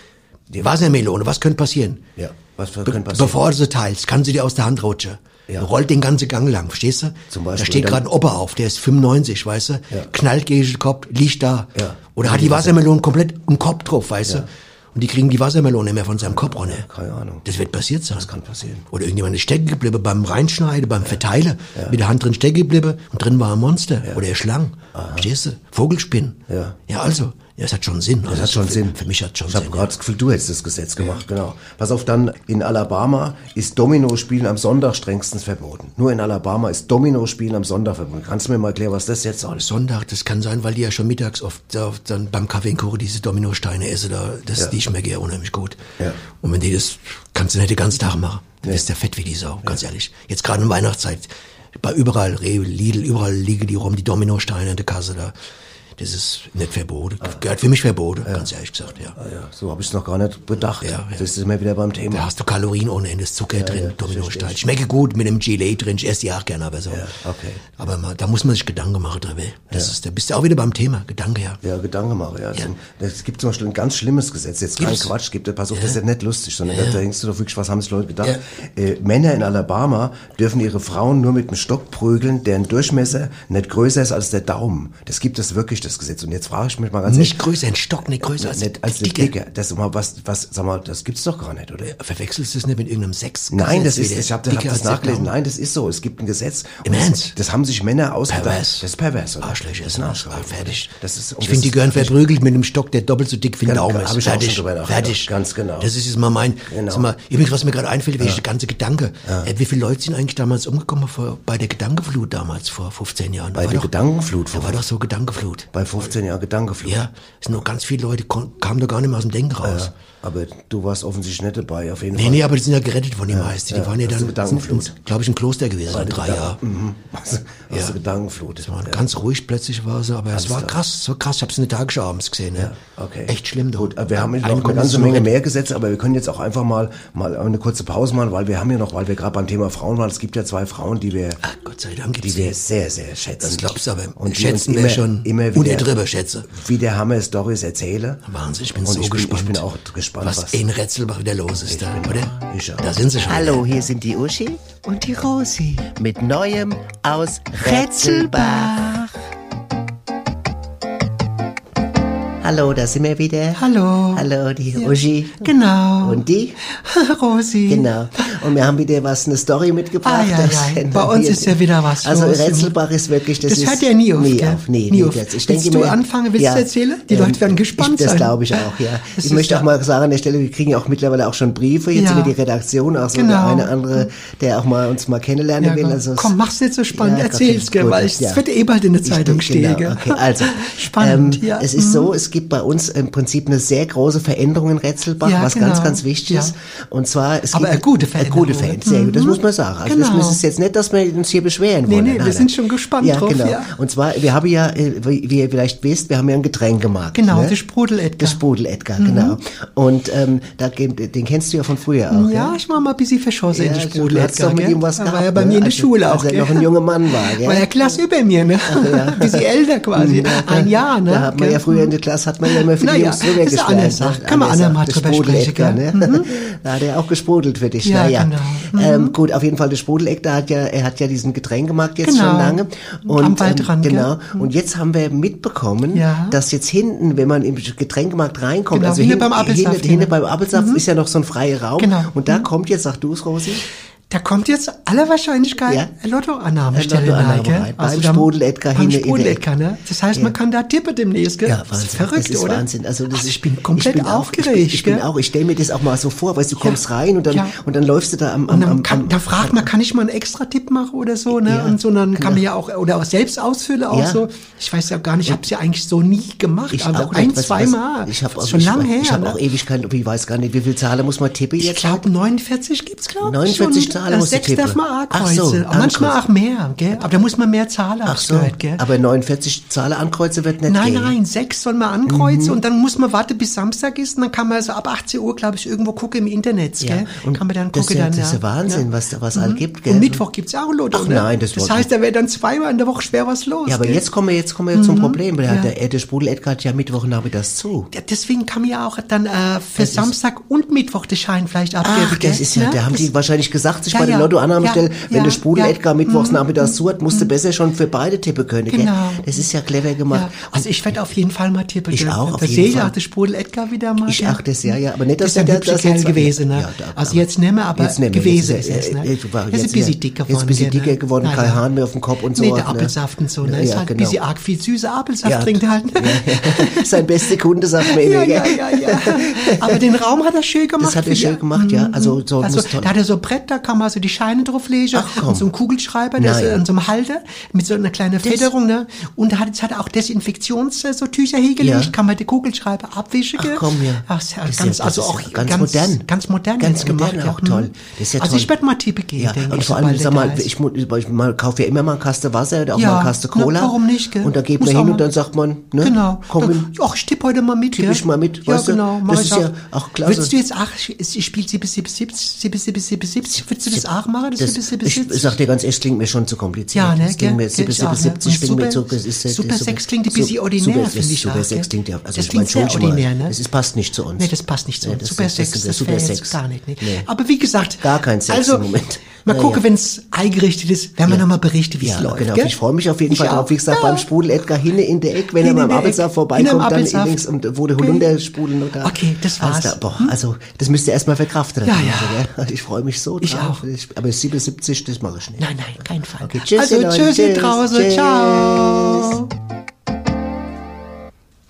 Die Wassermelone, was könnte passieren? Ja, was könnte passieren? Bevor du sie teilst, kann sie dir aus der Hand rutschen. Ja. Rollt den ganzen Gang lang, verstehst du? Zum Beispiel, da steht gerade ein Opa auf, der ist 95, weißt du? Ja. Knallt gegen den Kopf, liegt da. Ja. Oder hat die Wassermelone komplett im Kopf drauf, weißt du? Und die kriegen die Wassermelone mehr von seinem Kopf runter. Keine Ahnung. Das wird passiert sein. Das kann passieren. Oder irgendjemand ist stecken geblieben beim Reinschneiden, beim Verteilen, mit der Hand drin stecken geblieben und drin war ein Monster oder eine Schlange. Verstehst du? Vogelspinn. Ja. Ja, also, ja, es hat schon Sinn. Das Also, hat schon für, Sinn. Für mich hat schon ich habe Sinn. gerade das Gefühl, du hättest das Gesetz gemacht, genau. Pass auf, dann in Alabama ist Domino-Spielen am Sonntag strengstens verboten. Nur in Alabama ist Domino-Spielen am Sonntag verboten. Kannst du mir mal erklären, was das jetzt soll? Sonntag, das kann sein, weil die ja schon mittags oft da, dann beim Kaffee in Kure diese Dominosteine essen, da, das, Ja. die schmecken ja unheimlich gut. Ja. Und wenn die das, kannst du nicht den ganzen Tag machen. Du bist ja fett wie die Sau, ganz ehrlich. Jetzt gerade in Weihnachtszeit, bei überall, Rewe, Lidl, überall liegen die rum, die Dominosteine in der Kasse da. Das ist nicht verboten. Gehört für mich verboten, ganz ehrlich gesagt, ja. Ah ja, so habe ich es noch gar nicht bedacht. Ja, ja. Das ist immer wieder beim Thema. Da hast du Kalorien ohne Ende, Zucker drin, ja, Dominostein. Schmecke gut mit einem Gelee drin, ich esse die auch gerne, aber so. okay. Aber mal, da muss man sich Gedanken machen drüber. Das ist, da bist du auch wieder beim Thema, Gedanke, ja. Ja, Gedanken mache, ja. Ja. Es gibt zum Beispiel ein ganz schlimmes Gesetz, jetzt kein? Quatsch, gibt, pass auf, das ist ja nicht lustig, sondern da denkst du doch wirklich, was haben sich Leute gedacht? Ja. Äh, Männer in Alabama dürfen ihre Frauen nur mit einem Stock prügeln, deren Durchmesser nicht größer ist als der Daumen. Das gibt es wirklich, das Gesetz. Und jetzt frage ich mich mal ganz Nicht größer, ein Stock nicht größer als, nicht als dicker. Dicker. Das ist mal was, was, sag mal, das gibt's doch gar nicht, oder? Verwechselst du das nicht mit irgendeinem Sex? Nein, das ist, ich habe hab das nachgelesen. Daumen? Nein, das ist so. Es gibt ein Gesetz. Im das, Ernst? das haben sich Männer ausgedacht. Pervers. Das ist pervers, oder? Arschlöcher das ist ein Arsch, Arschloch. fertig. Das ist, ich das finde, die gehören verprügelt mit einem Stock, der doppelt so dick wie ein Daumen ist. ich Fertig, fertig. Ganz genau. Das ist jetzt mal mein, Genau. sag mal, übrigens, was mir gerade einfällt, welcher ganze Gedanke. Äh, wie viele Leute sind eigentlich damals umgekommen vor, bei der Gedankenflut damals, vor 15 Jahren? Bei der Gedankenflut Da vor- war doch so Gedankenflut. Bei 15 Jahren Gedankenflug. Ja, es sind noch ganz viele Leute, kamen da gar nicht mehr aus dem Denken raus. Aber du warst offensichtlich nicht dabei, auf jeden Nee, Fall. nee, aber die sind ja gerettet von den meisten. Die ja, waren ja dann, glaube ich, im Kloster gewesen, seit drei Jahren. Mhm. Du- hast du Gedankenflut? Es war ganz ruhig plötzlich war sie, aber es war klar. krass, es war krass. Ich habe es in der Tagesschau abends gesehen. Ne? Okay. Echt schlimm. Gut, äh, wir haben eine konnten ganze Menge mehr Gesetze, aber wir können jetzt auch einfach mal, mal eine kurze Pause machen, weil wir haben ja noch, weil wir gerade beim Thema Frauen waren, es gibt ja zwei Frauen, die wir, Ach, Gott sei Dank die wir die. sehr, sehr schätzen. Das glaubst du aber. Und die schätzen wir immer- schon immer und wieder- drüber schätze. Wie der Hammer Stories erzähle. Wahnsinn, ich bin Und so ich bin- ich gespannt. bin auch gespannt, was, was- in Retzelbach wieder los ist da, oder? Ich auch. Da sind sie schon. Hallo, hier sind die Uschi und die Rosi mit Neuem aus Retzelbach. Hallo, da sind wir wieder. Hallo. Hallo, die Uschi. Genau. Und die? Rosi. Genau. Und wir haben wieder was, eine Story mitgebracht. Das ai. sind Bei uns ist ja wieder was Also los. Retzelbach ist wirklich, das, Das hört ja nie auf, Nie gell? auf, nee, Nie nee. auf. Das, ich Willst denke du mir- anfangen? Willst du erzählen? Die Leute werden gespannt ich, Das sein. glaube ich auch, ja. Das ich möchte ja- auch mal sagen an der Stelle, wir kriegen ja auch mittlerweile auch schon Briefe jetzt Ja. über die Redaktion, auch so Genau. der eine andere, der auch mal uns mal kennenlernen Ja, will. Also komm, mach's nicht so spannend, Ja, erzähl's, gell, weil ich, ja. es wird eh bald in der Zeitung stehen, genau, gell? Okay, also Spannend, ähm, ja. Es ist Mhm. so, es gibt bei uns im Prinzip eine sehr große Veränderung in Retzelbach, Ja, was genau. ganz, ganz wichtig ist. Ja. Und zwar, es Aber gibt eine gute Eine gute Veränderung. Veränderung, gut, das Mhm. muss man sagen. Also Genau. das ist jetzt nicht, dass wir uns hier beschweren Nee, wollen. nee, wir sind schon gespannt ja, drauf, Genau. ja. Und zwar, wir haben ja, äh, wie ihr vielleicht wisst, wir haben ja einen Getränkemarkt. Genau, ne? der Sprudel Edgar. Der Sprudel Edgar, genau. Und ähm, da, geht- den kennst du ja von früher auch. Ja, ich war mal ein bisschen verschossen in den du Sprudel hast Edgar, doch mit ihm was Er gehabt, war ja bei ne? mir in der Als- Schule als auch, er gell? noch ein junger Mann war? War ja Klasse über mir, ne? Ein bisschen älter quasi. Ein Jahr, ne? Da hat man ja früher in der Klasse, hat man ja immer für die Naja, Jungs drüber ist eine geschwärmt. andere Sache. ne? Kann man andermal drüber sprechen, Edgar, gell? Mhm. ne? Da hat er auch gesprudelt für dich. Ja, naja. genau. Mhm. Ähm, gut, auf jeden Fall, der Sprudel Edgar hat ja, er hat ja diesen Getränkemarkt jetzt Genau. schon lange. Und, Am Waldrand, ähm, gell? Genau. Und jetzt haben wir mitbekommen, Ja. dass jetzt hinten, wenn man im Getränkemarkt reinkommt, Genau, also hinten hin- beim Apfelsaft, hinten, hinten ne? beim Apfelsaft ist ja noch so ein freier Raum. Genau. Und da kommt jetzt, sag du es, Rosi, Da kommt jetzt aller Wahrscheinlichkeit Ja. Lottoannahme stellen, Lottoannahme gell? rein. Beim da- Sprudel Edgar beim Sprudel Edgar, ne? Das heißt, man kann da tippen demnächst, gell? Ja, Das Wahnsinn. ist verrückt, das ist oder? Wahnsinn. Also, das Also ich bin komplett bin auch- aufgeregt, Ich bin, ich bin auch, ich stelle mir das auch mal so vor, weißt du, kommst rein und dann, Ja. und dann läufst du da am, am, Und dann am, kann, am da fragt man, kann ich mal einen extra Tipp machen oder so, ne? Ja, und so, dann kann genau. man ja auch, oder auch selbst ausfüllen auch Ja. so. Ich weiß ja gar nicht, ich habe es ja eigentlich so nie gemacht. ich also auch ein, zweimal. Ich habe auch, schon ich, lange her. Ich habe ne? auch ewig kein, ich weiß gar nicht, wie viel Zahlen muss man tippen Ich jetzt? glaube 49 gibt's glaube ich 49 schon. Zahlen musst du Sechs tippen. darf man auch kreuzen. so, manchmal auch mehr, gell? Aber da muss man mehr Zahlen Ach so, gehört, gell? aber 49 Zahlen ankreuzen wird nicht Nein, gehen. nein, sechs soll man ankreuzen und dann muss man warten, bis Samstag ist und dann kann man also ab 18 Uhr, glaube ich, irgendwo gucken im Internet, Ja, gell? und kann man dann das gucken ist ja- dann, das ist ja Wahnsinn, was da- was all gibt, gell? Und Mittwoch gibt's auch Lotto, Ach ne? nein, das das heißt, da wäre dann zweimal in der Woche schwer was los, Ja, aber gell? jetzt kommen wir, jetzt kommen wir zum Problem, weil Ja. der, der Sprudel Edgar hat ja Mittwochnachmittags zu. Ja, deswegen kann man ja auch dann äh, für ist- Samstag und Mittwoch den Schein vielleicht abgeben, Ach, das ist ja, Ne? da haben Das- die wahrscheinlich gesagt, sich Ja, bei der ja, Lottoannahmestelle, ja, wenn ja, der Sprudel. Edgar mittwochs Mhm. nachmittags zu hat, musst du besser schon für beide tippen können. Gell? Genau. Das ist ja clever gemacht. Also ich werde auf jeden Fall mal tippen. Ich gell? auch, auf jeden sehe ich Fall. auch den Sprudel Edgar wieder mal. Ich gell? ach das ja, ja, aber nicht, dass das der- das jetzt- gewesen, ne? Da- also jetzt nicht mehr, aber Jetzt nicht mehr. gewesen Jetzt ist es, ne? war Er ist ein jetzt bisschen dicker jetzt geworden. ein bisschen gell, dicker ne? geworden, kein. Hahn mehr auf dem Kopf und so, Nee, der ne? Apfelsaft und so, ne? Ist halt ein genau. bisschen arg viel süßer Apfelsaft trinkt halt. ne? Sein bester Kunde, sagt mir Ja, immer, ja, gell? ja, ja. Aber den Raum hat er schön gemacht. Das hat er schön ich. gemacht, ja. Also, so also, muss toll- da hat er so Brett, da kann man so die Scheine drauflegen Ach, komm. und so einen Kugelschreiber, der ist an so einem Halter mit so einer kleinen Federung, ne? Und da hat, jetzt hat er auch Desinfektions äh, so Tücher hingelegt, Ja. kann man die Kugelschreiber abwischen. Ach, komm, ja. Ach, ja Das ganz, ja- also das auch ja ganz modern. Ganz modern Ganz gemacht. modern ja. auch toll. Mhm. Das ist ja also toll. ich werde mal Tippe gehen, Ja, denke und ich. vor allem, sag er mal, ich, ich man kauft ja immer mal eine Kaste Wasser oder auch Ja, mal eine Kaste na, Cola. warum nicht, gell? Und da geht Muss man hin mal- und dann sagt man, ne, Genau. komm ach, ich tippe heute mal mit. Tipp gell? ich mal mit, Ja, weißt du? genau. Das ist ja auch klasse. Würdest du jetzt, ach, ich spiele 77, 77, würdest du das auch machen? Das, das, 77? ich sag dir ganz ehrlich, klingt mir schon zu kompliziert. Ja, ne, Das klingt mir ne? 77 Und klingt mir Super- zu, das ist, das Super Sex klingt ein bisschen ordinär, Super, finde ich Super Sex klingt ja, also Das ich meine schon ordinär, ne? das passt nicht zu uns. Nee, das passt nicht zu uns. das- Super das- Sex, das- das, jetzt gar nicht. Nee. Aber wie gesagt, Gar kein Sex also, im Moment. Mal Na gucken, ja. wenn es eingerichtet ist, werden wir Ja. nochmal berichten, wie es Ja, läuft. genau. Gell? Ich freue mich auf jeden Ich Fall auch. drauf. Wie gesagt, Ja. beim Sprudel Edgar hinne in der Eck, wenn Hinne er beim Eck. vorbeikommt, dann links und wo der Okay. Holundersprudel noch da. Okay, das war's. Da, boah, also das müsst ihr erstmal verkraften. Ja, ja. Ich freue mich so Ich drauf. auch. Ich, aber 77, das mache ich nicht. Nein, nein, kein Fall. Okay, tschüss, also, tschüss, Tschüss. draußen. Tschüss. Ciao.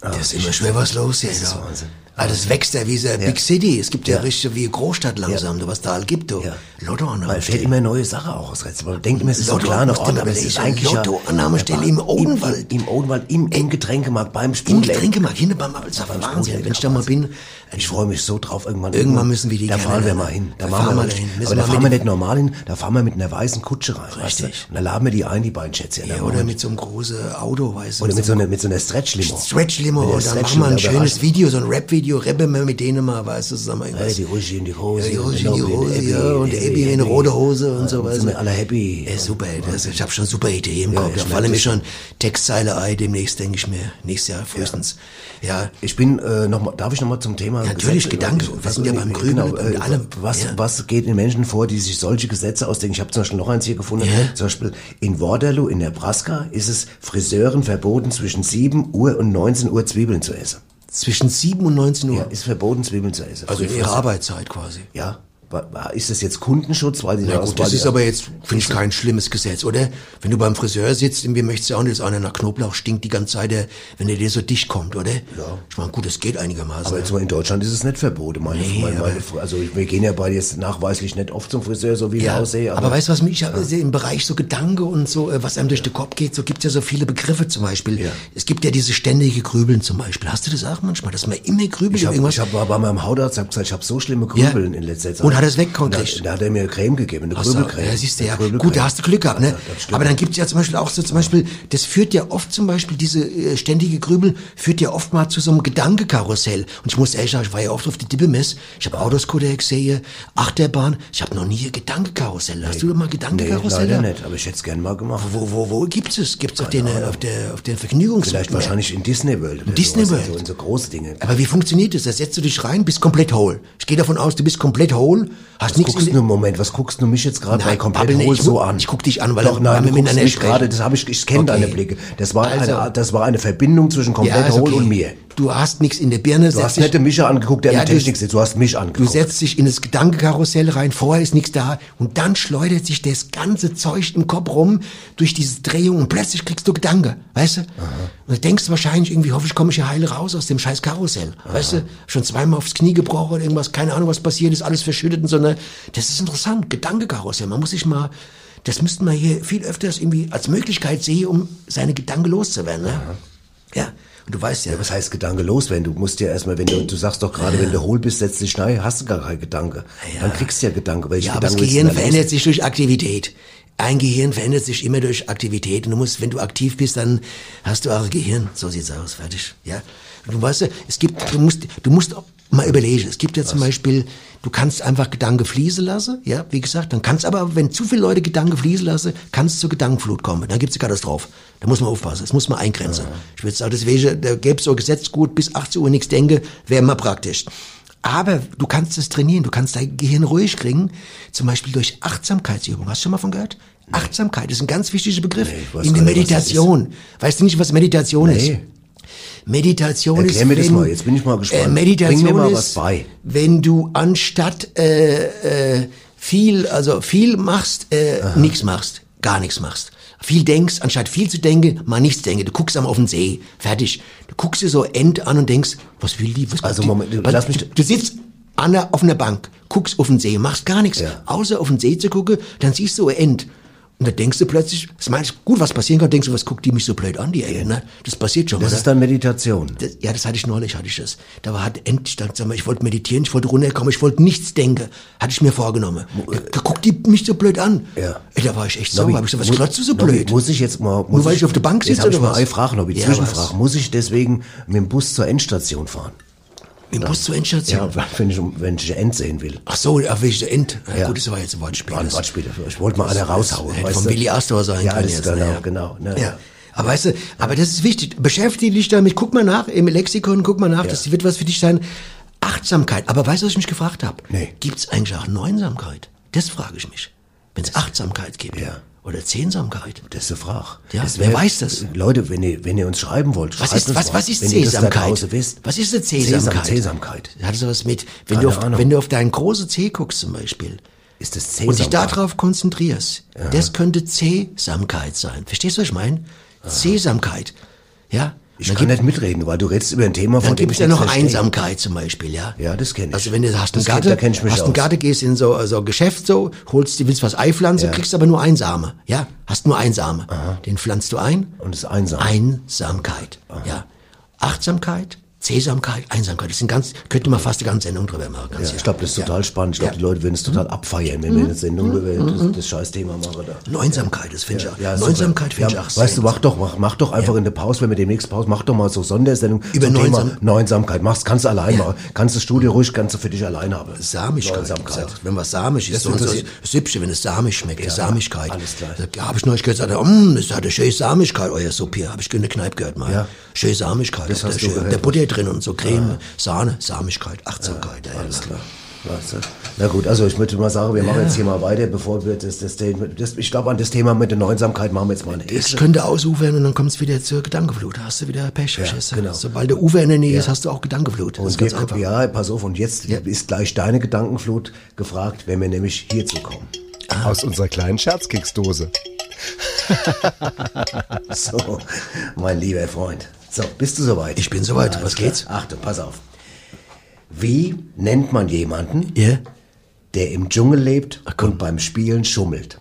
Da ist immer schwer was los hier. Das ist. Wahnsinn. Ah, das wächst ja wie so Ja. Big City. Es gibt ja, Ja. richtig wie Großstadt langsam, du, was da all gibt, du. Ja. Lottoannahme. Man fällt immer neue Sache auch aus Rätsel. Man denkt immer, es ist so Lotto, kleiner musst du Ort, mal aber es ist eigentlich ja- Lottoannahmestelle Ja, im Odenwald. Im, Im Odenwald, im, im Getränkemarkt, beim Im Sprudel. Getränkemarkt, hinten beim Beim Wahnsinn. Wenn ich da mal bin, Ich freue mich so drauf, irgendwann. Irgendwann müssen wir die Da fahren wir mal hin. Da da fahren wir dahin. Müssen Aber da fahren wir nicht normal hin, da fahren wir mit einer weißen Kutsche rein. Richtig. Und da laden wir die ein, die beiden Schätzchen. ja, Da oder mit so einem großen Auto, weißt du. Oder mit so einer, so Stretch-Limo. Stretch-Limo dann machen wir ein da schönes Video, so ein Rap-Video, rappen wir mit denen mal, weißt du, zusammen irgendwas. die Ruschi in die Hose. Ja, die Ruschi in und die Hose, ja, und Abby, Abby in Abby. rote Hose und Ja, so, weißt sind du. wir alle happy. Ja, super, das, ich habe schon super Idee im Ja, Kopf. Ja, allem das ist schon Textzeile ei, demnächst denke ich mir, nächstes Jahr frühestens. Ja, Ich bin äh, noch mal, darf ich noch mal zum Thema Natürlich, Gesetze- Gedanke. Wir Was, sind ja beim Grübeln genau, äh, allem. Was, Ja. was geht in Menschen vor, die sich solche Gesetze ausdenken? Ich habe zum Beispiel noch eins hier gefunden. Ja. Zum Beispiel in Waterloo in Nebraska ist es Friseuren verboten, zwischen 7 Uhr und 19 Uhr Zwiebeln zu essen. Zwischen 7 und 19 Uhr. Ja, ist verboten, Zwiebeln zu essen. also in ihrer Arbeitszeit quasi. Ja. Ist das jetzt Kundenschutz? Weil da aus- gut, das ist aber jetzt, finde ich, kein schlimmes Gesetz, oder? Wenn du beim Friseur sitzt, und wir möchtest ja auch nicht, dass einer nach Knoblauch stinkt die ganze Zeit, wenn der dir so dicht kommt, oder? Ja. Ich meine, gut, das geht einigermaßen. Aber jetzt mal in Deutschland ist es nicht verboten. Meine, Nee, meine, meine, aber- also wir gehen ja beide jetzt nachweislich nicht oft zum Friseur, so wie Ja, aussehen. aber, weißt du, was mich ja. im Bereich so Gedanke und so, äh, was einem durch den Kopf geht, so gibt's ja so viele Begriffe zum Beispiel. Ja. Es gibt ja diese ständige Grübeln zum Beispiel. Hast du das auch manchmal, dass man immer grübelt Ich habe irgendwas? ich hab, war bei meinem Hautarzt, hab gesagt, ich habe so schlimme Grübeln in letzter Zeit. Und hat er es weggekriegt? Da, da hat er mir Creme gegeben, eine so, Grübelcreme. ja, siehst du, ja. Gut, da hast du Glück gehabt, ne? Ja. Aber dann gibt's ja zum Beispiel auch so, zum Beispiel, das führt ja oft zum Beispiel, diese äh, ständige Grübel führt ja oft mal zu so einem Gedankekarussell. Und ich muss ehrlich sagen, ich war ja oft auf der Dippemess, ich habe Autoscooter gesehen, Achterbahn, ich habe noch nie Gedankekarussell. Hast du doch mal Nee, Gedankekarussell? leider nicht, aber ich hätte es gerne mal gemacht. Wo, wo, wo gibt's es? Gibt's auf den, äh, auf der, auf den Vergnügungs... Vielleicht wahrscheinlich in Disney World. oder Disney World. So, in so große Dinge. Aber wie funktioniert das? Da setzt du dich rein, bist komplett hohl. Ich gehe davon aus, du bist komplett hohl, hast Was nichts guckst du, den- Moment, was guckst du mich jetzt gerade bei komplett hohl so an? ich guck dich an, weil Doch, nein, du guckst mich gerade, das habe ich, ich kenne Okay. deine Blicke. Das war, Also- eine, das war eine Verbindung zwischen komplett ist hohl okay. und mir. Du hast nichts in der Birne. Du hast nicht den Mischer angeguckt, der Ja, in du- der Technik sitzt, du hast mich Du angeguckt. setzt dich in das Gedankenkarussell rein, vorher ist nichts da und dann schleudert sich das ganze Zeug im Kopf rum durch diese Drehung und plötzlich kriegst du Gedanke, weißt du? Und du denkst wahrscheinlich irgendwie, hoffe ich komme ich hier heile raus aus dem scheiß Karussell, weißt du? Schon zweimal aufs Knie gebrochen oder irgendwas, keine Ahnung was passiert ist, alles verschüttet und so, ne? Das ist interessant, Gedankekarussell, man muss sich mal, das müssten wir hier viel öfters irgendwie als Möglichkeit sehen, um seine Gedanken loszuwerden, ne? Ja, und du weißt ja, Was heißt Gedanke loswerden? Du musst ja erstmal, wenn du, du sagst doch gerade, wenn du hohl bist, setzt dich schnell, hast du gar keinen Gedanke. Dann kriegst du ja Gedanke. Welche Ja, aber das Gedanken Gehirn verändert sich durch Aktivität. Ein Gehirn verändert sich immer durch Aktivität. Und du musst, wenn du aktiv bist, dann hast du auch ein Gehirn. So sieht's aus, fertig. Ja. Und du weißt, ja, es gibt, du musst, du musst mal überlegen. Es gibt ja zum Beispiel, du kannst einfach Gedanke fließen lassen. Ja, wie gesagt, dann kannst aber, wenn zu viele Leute Gedanke fließen lassen, kann es zur Gedankenflut kommen. Dann gibt's eine Katastrophe. Da muss man aufpassen. Das muss man eingrenzen. Ich würde sagen, deswegen, da gäbe so Gesetz gut, bis 18 Uhr nichts denke, wäre mal praktisch. Aber du kannst es trainieren, du kannst dein Gehirn ruhig kriegen, zum Beispiel durch Achtsamkeitsübung. Hast du schon mal von gehört? Achtsamkeit ist ein ganz wichtiger Begriff Nee, in der nicht, Meditation. Weißt du nicht, was Meditation Nee. ist? Meditation Erklär ist, mir das wenn, mal, jetzt bin ich mal gespannt. Äh, Meditation Bring mir mal ist, was bei. wenn du anstatt äh, äh, viel, also viel machst, äh, nichts machst, gar nichts machst. Viel denkst, anstatt viel zu denken, mal nichts denken. Du guckst am auf den See, fertig. Du guckst dir so End an und denkst, was will die? Was Also Moment, die? lass mich- du, du sitzt an der, auf einer Bank, guckst auf den See, machst gar nichts, Ja. außer auf den See zu gucken, dann siehst du ein End. Und da denkst du plötzlich, das meinst gut, was passieren kann, denkst du, was guckt die mich so blöd an, die Ende, ne? Das passiert schon Das mal. ist dann Meditation. Das, ja, das hatte ich neulich, hatte ich das. Da war hat endlich, dann, sag mal, ich wollte meditieren, ich wollte runterkommen, ich wollte nichts denken. Hatte ich mir vorgenommen. Da, da guckt die mich so blöd an. Ja. Ey, da war ich echt Nobby, sauer. Hab ich gesagt, was glotzt du so Nobby, blöd? Muss ich jetzt mal... Muss Nur weil ich auf der Bank sitze, habe ich oder mal was? eine Frage, Nobby, Ja, Zwischenfrage. was? Muss ich deswegen mit dem Bus zur Endstation fahren? Mit dem Bus zur Endstation. Ja, wenn ich, wenn ich End sehen will. Ach so, ja, will ich End. Ja, Ja. Gut, das war jetzt ein Wortspiel. War ein Wortspiel. Ich wollte mal einer raushauen. Hätte du? Willi Astor sein ja, können jetzt. Genau, ne? genau. Ne, Ja. Aber weißt du, aber das ist wichtig. Beschäftige dich damit. Guck mal nach im Lexikon, guck mal nach. Das wird was für dich sein. Achtsamkeit. Aber weißt du, was ich mich gefragt habe? Nee. Gibt's eigentlich auch Neunsamkeit? Das frage ich mich. Wenn es Achtsamkeit gibt. Ja. Oder Zehnsamkeit. Das ist eine Frage. Ja, Das wer weiß das? Leute, wenn ihr, wenn ihr uns schreiben wollt, Was schreibt ist, uns was, mal. was ist wisst. Was ist eine Sesam, Sesamkeit? Sesamkeit. Das hat sowas mit, wenn Keine du, auf, Ahnung. wenn du auf deinen großen C guckst zum Beispiel. Ist das und dich darauf konzentrierst, das könnte Cäsamkeit sein. Verstehst du, was ich meine? Cäsamkeit. Ja? Ich kann nicht mitreden, weil du redest über ein Thema, von Dann dem gibt ich es ja noch verstehe. Einsamkeit zum Beispiel, ja. Ja, das kenn ich. Also wenn du hast einen Garten, mich hast einen. Garten, gehst in so, so ein Geschäft so, holst, du willst was Ei pflanzen, Ja. kriegst aber nur Einsame. Ja, hast nur Einsame. Den pflanzt du ein. Und ist einsam. Einsamkeit. Ja. Achtsamkeit, Zähsamkeit, Einsamkeit. Das sind ganz, könnte man fast eine ganze Sendung drüber machen. Ja, ich glaube, das ist total spannend. Ich glaube, Ja. die Leute würden es total abfeiern, wenn wir eine Sendung über das, das Scheißthema machen. Da. Neunsamkeit, das finde ich auch. Ja. Neunsamkeit finde Ja, ich auch Weißt du, mach doch, mach, mach doch einfach in der Pause, wenn wir demnächst Pause, mach doch mal so Sondersendung Über Neunsam- Neunsamkeit. Machst, kannst du allein machen. Kannst das Studio ruhig, kannst du für dich allein haben. Samigkeit. Wenn was samisch ist, Das das Hübsche, wenn es samisch schmeckt, Ja, Samigkeit. alles klar. Da habe ich neulich gehört, mm, das hat eine schöne Samigkeit, euer Suppe. Habe ich in der Kneipe gehört mal. Ja. Schöne Samigkeit. Das ist gehört, Der? Butter drin und so Creme, Sahne, Samigkeit, Achtsamkeit. Ja, Alles ja. klar. Weißt du? Na gut, also ich würde mal sagen, wir machen jetzt hier mal weiter, bevor wir das, das, das ich glaube, an das Thema mit der Neunsamkeit machen wir jetzt mal eine Es könnte ausufern und dann kommt es wieder zur Gedankenflut. Da hast du wieder Pech. du? genau. Sobald der Ufer in der Nähe ist, hast du auch Gedankenflut. Das Und ist ganz wir, einfach. ja, pass auf, und jetzt ist gleich deine Gedankenflut gefragt, wenn wir nämlich hierzu kommen. Aus unserer kleinen Scherzkeksdose. So, mein lieber Freund. So, bist du soweit? Ich bin soweit. Was klar. geht's? Achtung, pass auf. Wie nennt man jemanden, Ja? der im Dschungel lebt komm. und beim Spielen schummelt?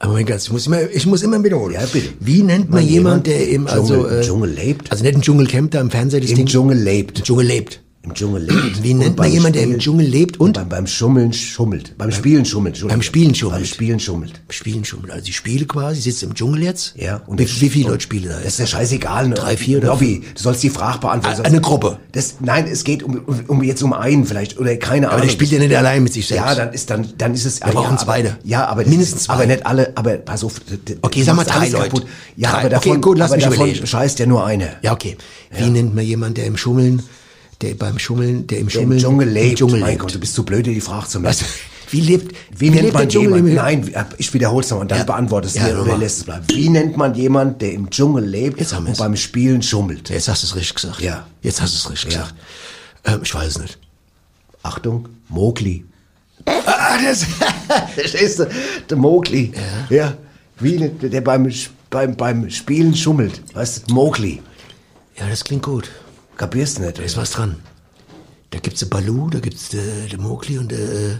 Aber mein Gott, ich muss immer, ich muss immer wiederholen. Ja, bitte. Wie nennt man Man jemand, jemand der im, im also, Dschungel- im äh, Dschungel lebt? Also nicht im Dschungelcamp da im Fernsehen, das Im Ding. Dschungel lebt. Im Dschungel lebt. Im Dschungel lebt. Wie Und nennt man beim jemanden, der im Dschungel lebt und? Beim, beim Schummeln schummelt. Beim Spielen schummelt. Beim Spielen schummelt. Beim Spielen schummelt. Spielen schon. Also ich spiele quasi, sitze im Dschungel jetzt. Ja. Und wie, wie viele und Leute spielen da? Das ist ja scheißegal. Ne? Drei, vier oder Lobby, du sollst die Frage beantworten. Eine Gruppe. Das, nein, es geht um, um, jetzt um einen vielleicht oder keine Aber Ahnung. der spielt ja nicht allein mit sich selbst. Ja, dann ist dann dann ist es. Wir brauchen ja, zwei. Aber, ja, aber Mindestens zwei. Aber nicht alle. Aber pass auf. Okay, sag mal drei Leute. kaputt. Ja, Drei. aber davon, Okay, gut, lass aber mich davon überlegen. scheißt ja nur einer. Ja, okay. Wie nennt man jemanden, der im Schummeln, der beim Schummeln, der im Der im Schummeln, Dschungel lebt. Im Dschungel mein lebt. Gott, du bist zu blöd, die Frage zu machen. Wie lebt, Wie, nennt lebt man jemanden? Nein, ich wiederhole es nochmal und dann Ja. beantwortest du Ja, mir oder lässt es bleiben. Wie nennt man jemanden, der im Dschungel lebt Jetzt haben und beim Spielen schummelt? Jetzt hast du es richtig gesagt. Ja. Jetzt hast du es richtig Ja. gesagt. Ähm, ich weiß es nicht. Achtung, Mowgli. Ah, das, Verstehst du? Der Mowgli. Ja. ja. Wie der beim, beim, beim Spielen schummelt. Weißt du, Mowgli. ja, das klingt gut. Kapierst du nicht? Da ist was dran. Da gibt's den Balu, da gibt's den, den Mowgli und äh,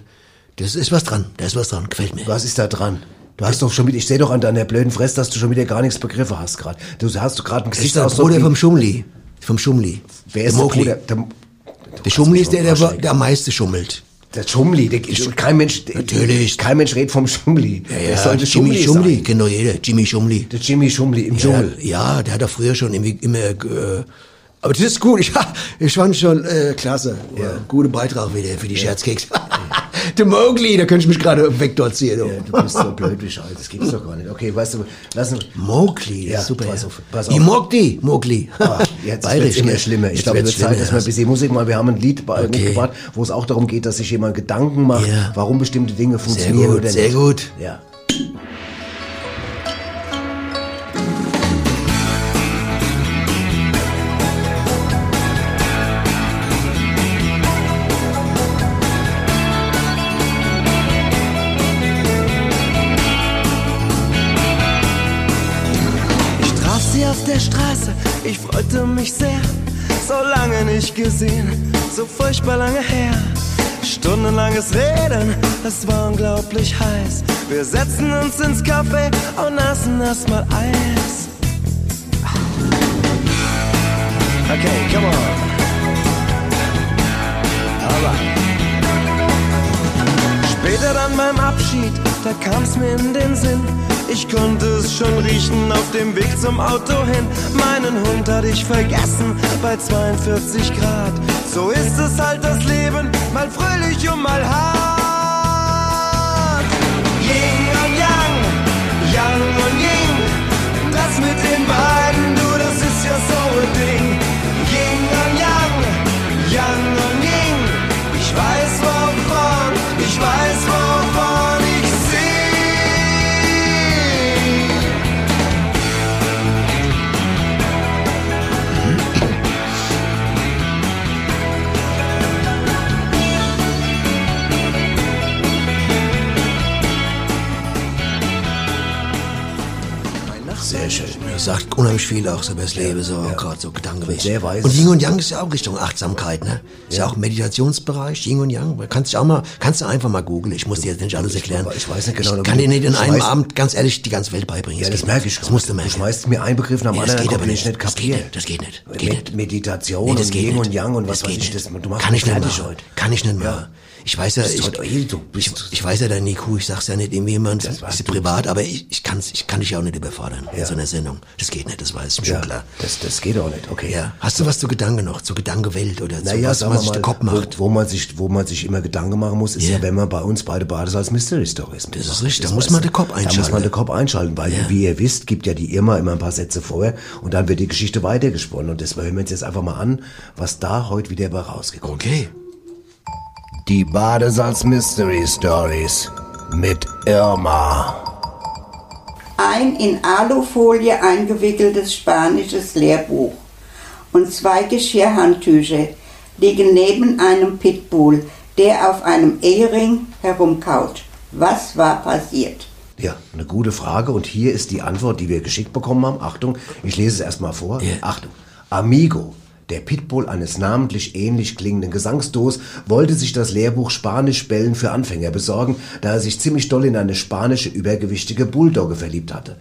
das ist was dran. Da ist was dran. Gefällt mir. Was ist da dran? Du hast doch schon wieder, ich sehe doch an deiner blöden Fresse, dass du schon wieder gar nichts begriffen hast gerade. Du hast doch gerade ein ist der Gesichtsausdruck. Bruder vom Schumli. Vom Schumli. Wer ist der der Mowgli. Bruder? Der, Der Schumli ist der, der, Arschleck. der am meisten schummelt. Der Schumli, der, kein Mensch, der, Natürlich. kein Mensch redet vom Schumli. Ja, Der ja, sollte Jimmy Schumli Schumli, kennt doch jeder. Jimmy Schumli. Der Jimmy Schumli im Ja, Dschungel. ja, der hat doch früher schon irgendwie immer, äh, aber das ist gut. Ich, ich fand schon äh, klasse. Ja. Gute Beitrag wieder für die Scherzkeks. der Mowgli, da könnte ich mich gerade wegdorziehen. Ja, du bist so blöd wie Scheiße, das gibt's doch gar nicht. Okay, weißt du, lass uns. Mowgli, Ja, super. pass ja. auf, pass auf. Mogli, Mowgli. Ah, jetzt wird's immer schlimmer. Ich glaube, es wird Zeit, dass wir ein ja. bisschen Musik machen. Wir haben ein Lied bei- Okay. mitgebracht, wo es auch darum geht, dass sich jemand Gedanken macht, Ja. warum bestimmte Dinge Sehr funktionieren gut, oder sehr nicht. gut. Ja. Freute mich sehr. So lange nicht gesehen, so furchtbar lange her. Stundenlanges Reden, es war unglaublich heiß. Wir setzten uns ins Café und aßen erstmal Eis. Okay, come on. Später dann beim Abschied, da kam's mir in den Sinn. Ich konnte es schon riechen auf dem Weg zum Auto hin. Meinen Hund hatte ich vergessen bei 42 Grad. So ist es halt das Leben, mal fröhlich und mal hart. Yin und Yang, Yang und Ying. Das mit den beiden, du, das ist ja so ein Ding. Das sagt unheimlich viel auch so über das Leben, so gerade so Gedankenwelt. Sehr weise. Und Yin und Yang ist ja auch Richtung Achtsamkeit, ne? Ist ja, auch Meditationsbereich, Yin und Yang. Kannst du auch mal, kannst du einfach mal googeln. Ich muss dir jetzt nicht alles erklären. aber ich weiß nicht genau, Ich du- kann dir nicht in du einem Abend, ganz ehrlich, die ganze Welt beibringen. Ja, das merke ich Das musst du Du merken. schmeißt mir einen Begriff nach dem Nee, das anderen, geht aber nicht. ich nicht Das geht nicht. Das geht nicht. Meditation Nee, das und Yin und Yang und was Das weiß geht ich. Das, du machst Kann ich nicht fertig heute. Kann ich nicht machen. Ich weiß ja, ich, ey, du ich, bist- ich weiß ja deine IQ, ich sag's ja nicht irgendjemand, Das ist privat, aber ich, ich, kann's, ich kann dich ja auch nicht überfordern in Ja. so einer Sendung. Das geht nicht, das weiß ich Ja, schon klar. das, das geht auch nicht, okay. Ja. Hast du was zu Gedanken noch, zu Gedankewelt oder zu Naja, was sagen man sich mal, den Kopf macht? Wo, wo, man sich, wo man sich immer Gedanken machen muss, ist Ja. ja, wenn man bei uns beide Bades als Mystery Stories Das ist richtig, da muss man den Kopf Da muss einschalten. man den Kopf einschalten, weil, Ja. wie ihr wisst, gibt ja die Irma immer ein paar Sätze vorher und dann wird die Geschichte weitergesponnen. Und das hören wir uns jetzt einfach mal an, was da heute wieder bei rausgekommen ist. Okay. Die Badesalz Mystery Stories mit Irma. ein in Alufolie eingewickeltes spanisches Lehrbuch und zwei Geschirrhandtücher liegen neben einem Pitbull, der auf einem Ehering herumkaut. Was war passiert? Ja, eine gute Frage. Und hier ist die Antwort, die wir geschickt bekommen haben. Achtung, ich lese es erstmal vor. Ja. Achtung. Amigo, der Pitbull eines namentlich ähnlich klingenden Gesangsdos, wollte sich das Lehrbuch Spanisch-Bellen für Anfänger besorgen, da er sich ziemlich doll in eine spanische, übergewichtige Bulldogge verliebt hatte.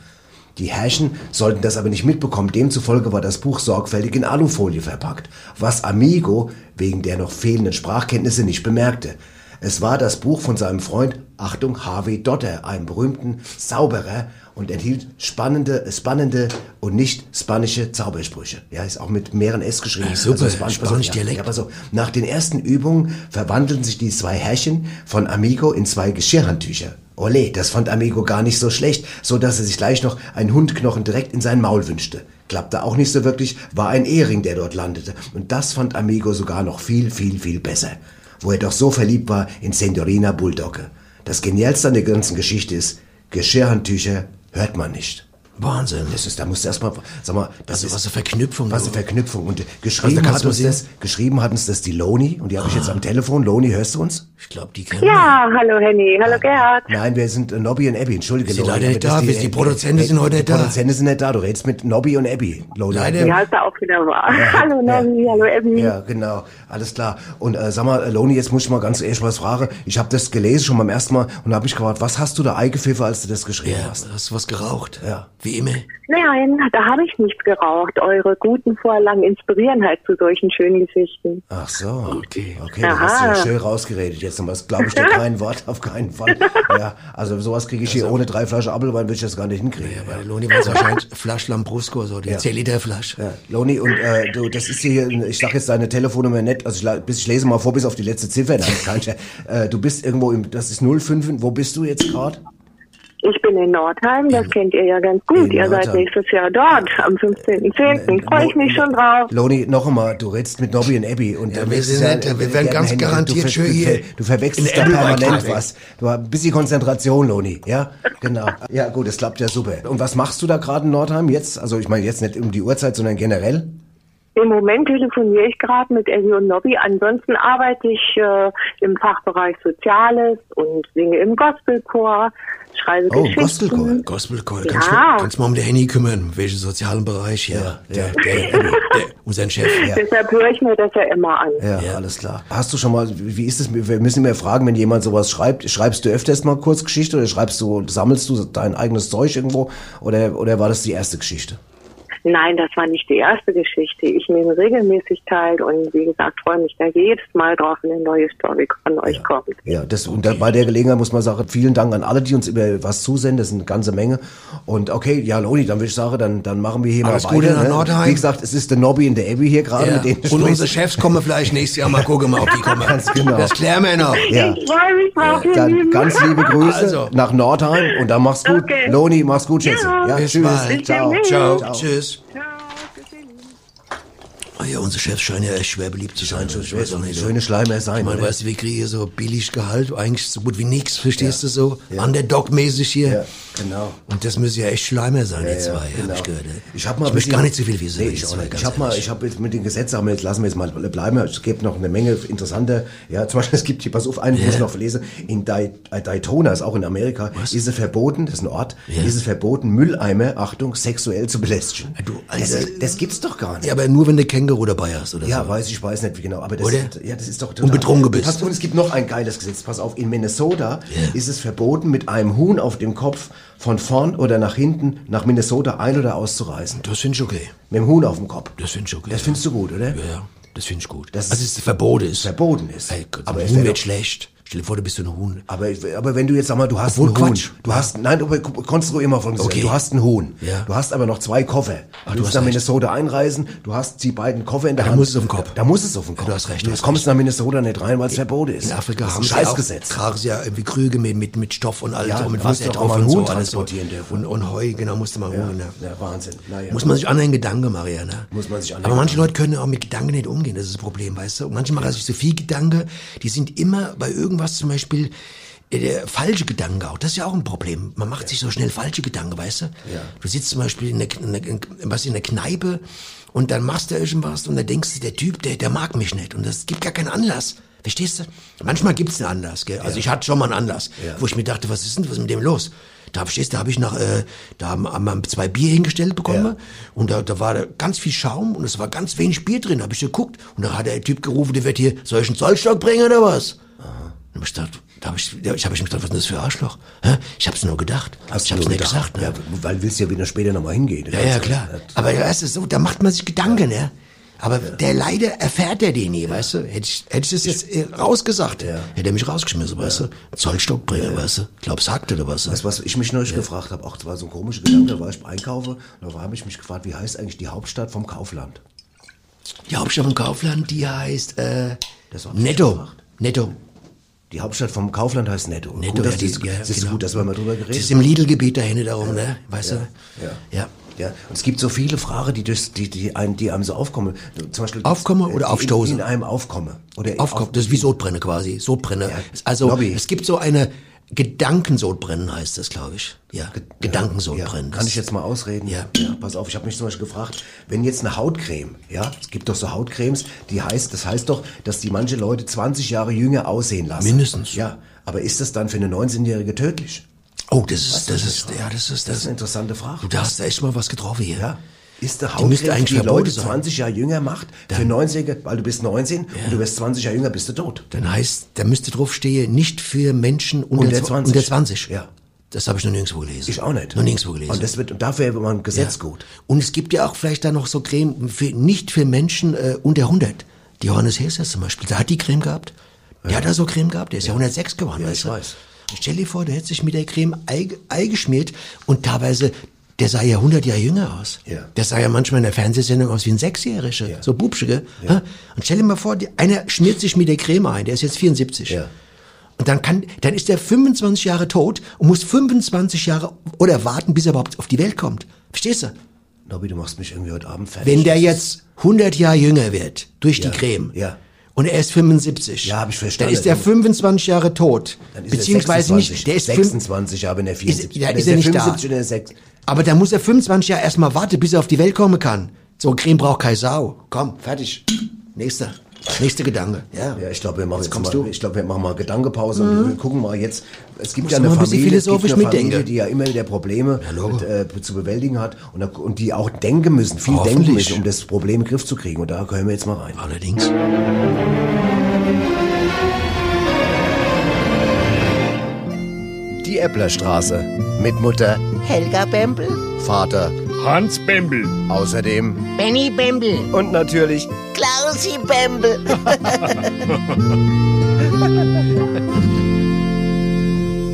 Die Herrchen sollten das aber nicht mitbekommen, demzufolge war das Buch sorgfältig in Alufolie verpackt, was Amigo wegen der noch fehlenden Sprachkenntnisse nicht bemerkte. Es war das Buch von seinem Freund, Achtung, Harvey Dotter, einem berühmten Zauberer und enthielt spannende, spannende und nicht spanische Zaubersprüche. Ja, ist auch mit mehreren S geschrieben. Ah, super, Spanisch, Spanisch ja, Dialekt. Ja, auf. Nach den ersten Übungen verwandelten sich die zwei Herrchen von Amigo in zwei Geschirrhandtücher. Ole, das fand Amigo gar nicht so schlecht, so dass er sich gleich noch einen Hundknochen direkt in sein Maul wünschte. Klappte auch nicht so wirklich, war ein Ehering, der dort landete. Und das fand Amigo sogar noch viel, viel, viel besser. Wo er doch so verliebt war in Sendorina Bulldogge. Das Genialste an der ganzen Geschichte ist, Geschirrhandtücher hört man nicht. Wahnsinn. Das ist, da musst du erstmal, sag mal, das Was, ist, was eine Verknüpfung. was eine. Verknüpfung. Und Also geschrieben kannst hat uns das, geschrieben hat uns das die Loni, und die habe ich jetzt am Telefon. Loni, hörst du uns? Ich glaube, die kennen Ja, hallo Henny, hallo Gerhard. Nein, wir sind äh, Nobby und Abby, entschuldige die Loni, leider nicht da, bis die Produzenten sind heute die nicht da. Produzenten sind nicht da, du redest mit Nobby und Abby. Loni. Leider. Ja, ist da auch wieder wahr. hallo ja. Nomi, hallo Abby. Ja, genau, alles klar. Und äh, sag mal, äh, Loni, jetzt muss ich mal ganz ehrlich was fragen. Ich habe das gelesen schon beim ersten Mal und habe mich gefragt, was hast du da eingepfiffen, als du das geschrieben Ja, hast? hast du was geraucht? Ja. Wie immer. Nein, da habe ich nichts geraucht. Eure guten Vorlagen inspirieren halt zu solchen schönen Geschichten. Ach so, Okay. okay, du hast Aha. ja schön rausgeredet jetzt nochmal. Das glaube ich dir kein Wort, auf keinen Fall. Ja, also sowas kriege ich hier ohne drei Flaschen Apfelwein, würde ich das gar nicht hinkriegen. Ja, bei der Loni war es wahrscheinlich Flasch Lambrusco, so die 10 Liter Flasch. Ja, Loni, und äh, du, das ist hier, ich sag jetzt deine Telefonnummer nicht, also ich, bis ich lese mal vor bis auf die letzte Ziffer, nein, kein Scherz. äh, Du bist irgendwo im, das ist 05, wo bist du jetzt gerade? Ich bin in Nordheim, das kennt ihr ja ganz gut. Ihr seid nächstes Jahr dort, am 15.10. Freue ich mich schon drauf. Loni, noch einmal, du redest mit Nobby und Abby und Ja, dann wir sind du nicht- wir werden ganz Handy- garantiert schön du, hier du verwechselst da permanent was. Du hast ein bisschen Konzentration, Loni, ja? Genau. Ja, gut, das klappt ja super. Und was machst du da gerade in Nordheim jetzt? Also ich meine jetzt nicht um die Uhrzeit, sondern generell? Im Moment telefoniere ich gerade mit Ellie und Nobby. Ansonsten arbeite ich äh, im Fachbereich Soziales und singe im Gospelchor, schreibe Oh, Geschichten. Gospelchor. Gospelchor. Ja. Kannst, du, kannst du mal um den Handy kümmern? Welchen sozialen Bereich hier? Ja, der, ja. der, der, unser Chef. Deshalb höre ich mir das ja immer an. Ja, alles klar. Hast du schon mal, wie ist es, wir müssen immer fragen, wenn jemand sowas schreibt, schreibst du öfters mal Kurzgeschichte oder schreibst du, sammelst du dein eigenes Zeug irgendwo oder, oder war das die erste Geschichte? Nein, das war nicht die erste Geschichte. Ich nehme regelmäßig teil und wie gesagt, freue mich da jedes Mal drauf, wenn eine neue Story von euch kommt. Ja, das, und da, bei der Gelegenheit muss man sagen, vielen Dank an alle, die uns über was zusenden, das ist eine ganze Menge. Und okay, ja, Loni, dann würde ich sagen, dann, dann machen wir hier Alles mal Gute weiter. nach ne? Nordheim. Wie gesagt, es ist der Nobby und der Abby hier gerade, Ja. mit Und unsere Chefs kommen vielleicht nächstes Jahr mal gucken, mal, ob die kommen. Ganz genau. Das klären wir noch. Ja. Ich freue mich drauf, ihr Dann Lieben. ganz liebe Grüße Also. nach Nordheim und dann mach's gut. Okay. Loni, mach's gut, Schätze. Ja. Ja, Bis tschüss. bald. Ciao. Ciao. Ciao. Tschüss. Ciao, Oh ja, unsere Chefs scheinen ja echt schwer beliebt zu sein. schon Ich schwer, weiß nicht, schöne Schleimer sein, weißt du, wir kriegen hier so billig Gehalt, eigentlich so gut wie nix, verstehst du so? Underdog-mäßig hier. Ja, genau. Und das müssen ja echt Schleimer sein, die zwei, genau. hab ich gehört. ey. Ich habe mal ich möchte gar nicht so viel wissen. Nee, ich ganz Ich habe mal, ehrlich. ich habe jetzt mit den Gesetzen, aber jetzt lassen wir jetzt mal bleiben. Es gibt noch eine Menge interessante, ja, zum Beispiel, es gibt hier, pass auf, einen, muss ich noch lesen, in äh, Daytona, ist auch in Amerika, ist es verboten, das ist ein Ort, ist es verboten, Mülleimer, Achtung, sexuell zu belästigen. du, das, Alter. das gibt's doch gar nicht. Ja, aber nur wenn du Känguru dabei hast, oder Ja, so. weiß ich, weiß nicht wie genau, aber das, Oder? ja, das ist doch Und betrunken bist. Pass, und es gibt noch ein geiles Gesetz. Pass auf, in Minnesota ist es verboten, mit einem Huhn auf dem Kopf von vorn oder nach hinten nach Minnesota ein- oder auszureisen. Das finde ich okay. Mit dem Huhn auf dem Kopf. Das finde ich okay. Das findest du gut, oder? Ja, ja, das finde ich gut. Das also, es ist verboten ist. verboten ist. Ey, Gott, aber Huhn wird schlecht. Stell dir vor, du bist so ein Huhn. Aber, aber wenn du jetzt sag mal, du hast Obwohl, einen Huhn, Quatsch. du hast, nein, du konstruier immer von Okay. du hast einen Huhn, Ja. du hast aber noch zwei Koffer. Ach, du musst nach recht. Minnesota einreisen, du hast die beiden Koffer in der Da Hand. muss es auf den Kopf. Da muss es auf den Kopf. du hast recht, Du du kommst nach Minnesota nicht rein, weil es verboten ist. In Afrika das haben sie ein auch, Scheißgesetz. tragen sie ja irgendwie Krüge mit, mit, mit Stoff und alles, Ja, so mit da Wasser du auch drauf mal und so. Huhn alles so. transportieren dürfen. Und, und Heu, genau, musste man. Ja. Ja, Wahnsinn. Naja. Muss man sich an einen Gedanken machen, ja, ne? Muss man sich an Aber manche Leute können auch mit Gedanken nicht umgehen, das ist das Problem, weißt du? Und manche machen sich so viel Gedanken, die sind immer bei irgendwas zum Beispiel, äh, der falsche Gedanke auch, das ist ja auch ein Problem. Man macht sich so schnell falsche Gedanken, weißt du? Ja. Du sitzt zum Beispiel in der, in der, was in der Kneipe und dann machst du irgendwas und dann denkst du, der Typ, der, der mag mich nicht und das gibt gar keinen Anlass. Verstehst du? Manchmal gibt's einen Anlass, gell? Also ich hatte schon mal einen Anlass, Ja. wo ich mir dachte, was ist denn, was ist mit dem los? Da verstehst du, da habe ich nach, äh, da haben, haben zwei Bier hingestellt bekommen Ja. und da, da war da ganz viel Schaum und es war ganz wenig Bier drin. Da habe ich geguckt und da hat der Typ gerufen, der wird hier, einen Zollstock bringen oder was? Da hab ich gedacht, da hab ich, da hab ich mich gedacht, was ist denn das für Arschloch? Hä? Ich hab's nur gedacht. Hast ich hab's nur nicht gesagt. Ne? Ja, weil willst du ja wieder später nochmal hingehen. Ja, ja, klar. Aber weißt du, so, da macht man sich Gedanken, ne? Aber der leider erfährt er den nie, weißt du? Hätte ich, hätte ich das jetzt äh, rausgesagt, hätte er mich rausgeschmissen, weißt du? Zollstock bringen, weißt du? Glaubst hackt oder was? Weißt du, was ich mich neulich gefragt habe? Auch das war so ein komischer Gedanke, da war ich einkaufen und da habe ich mich gefragt, wie heißt eigentlich die Hauptstadt vom Kaufland? Die Hauptstadt vom Kaufland, die heißt äh, ich Netto. Netto. Die Hauptstadt vom Kaufland heißt Netto. Netto, gut, ja, dass die, das, ja, das ist genau. gut, dass wir mal drüber geredet Das ist im Lidl-Gebiet da hinten darum, ne? Weißt Ja, du? ja. Ja. Ja, und es gibt so viele Fragen, die, durch, die, die, einem, die einem so aufkommen. Zum Beispiel Aufkommen oder die aufstoßen? In, in einem aufkommen. Oder Aufkommen, das ist wie Sodbrennen quasi. Sodbrenner. also Lobby. es gibt so eine Gedankensodbrennen heißt das, glaube ich. Ja, Gedankensodbrennen. Kann ich jetzt mal ausreden? Ja. pass auf, ich habe mich zum Beispiel gefragt, wenn jetzt eine Hautcreme, ja, es gibt doch so Hautcremes, die heißt, das heißt doch, dass die manche Leute 20 Jahre jünger aussehen lassen. Mindestens. Ja, aber ist das dann für eine 19-Jährige tödlich? Oh, das ist, Weißt das das ist, ja, das ist, Das das ist eine interessante Frage. Du, da hast du echt mal was getroffen hier. Ja. Ist der Die müsste Hautcreme, eigentlich die Leute sein. 20 Jahre jünger macht, für 90 weil du bist 19 und du wirst 20 Jahre jünger, bist du tot. Dann heißt, da müsste drauf stehen, nicht für Menschen unter, Unter 20. 20. Unter 20. Ja. Das habe ich noch nirgendwo gelesen. Ich auch nicht. Noch nirgendwo gelesen. Und, das wird, und dafür wäre man ein Gesetz Ja. gut. Und es gibt ja auch vielleicht da noch so Creme für, nicht für Menschen äh, unter 100. Die Johannes Hesers zum Beispiel, der hat die Creme gehabt. Der hat da so Creme gehabt, der ist ja, 106 geworden. Ja, weißt ich du? weiß. Und stell dir vor, der hätte sich mit der Creme Ei, Ei geschmiert und teilweise, der sah ja 100 Jahre jünger aus. Ja. Der sah ja manchmal in der Fernsehsendung aus wie ein Sechsjähriger, so Bubschige. Ja. Und stell dir mal vor, die, einer schmiert sich mit der Creme ein, der ist jetzt 74. Ja. Und dann kann, dann ist er 25 Jahre tot und muss 25 Jahre oder warten, bis er überhaupt auf die Welt kommt. Verstehst du? Nobby, du machst mich irgendwie heute Abend fertig. Wenn der jetzt 100 Jahre jünger wird durch Ja, die Creme ja. Und er ist 75, Ja, hab ich verstanden. dann ist er 25 Jahre tot, Dann ist er beziehungsweise 26, nicht, der ist fünf- 26, aber wenn er 74 ja, Oder ist er nicht da. 75 oder 6. aber da muss er 25 Jahre erstmal warten, bis er auf die Welt kommen kann. So Creme braucht keine Sau. Komm, fertig. Nächster. Nächster Gedanke. Ja. Ja, ich glaube, wir machen jetzt kommst mal, du. ich glaube, wir machen mal Gedankepause und wir gucken mal jetzt. Es gibt Muss ja eine Familie, es gibt eine Familie, die ja immer wieder Probleme mit, äh, zu bewältigen hat und, und die auch denken müssen, viel denken müssen, um das Problem in den Griff zu kriegen. Und da können wir jetzt mal rein. Allerdings. Die Äpplerstraße. Mit Mutter, Helga Bembel, Vater, Hans Bembel. außerdem Benny Bembel, und natürlich Klausi Bembel.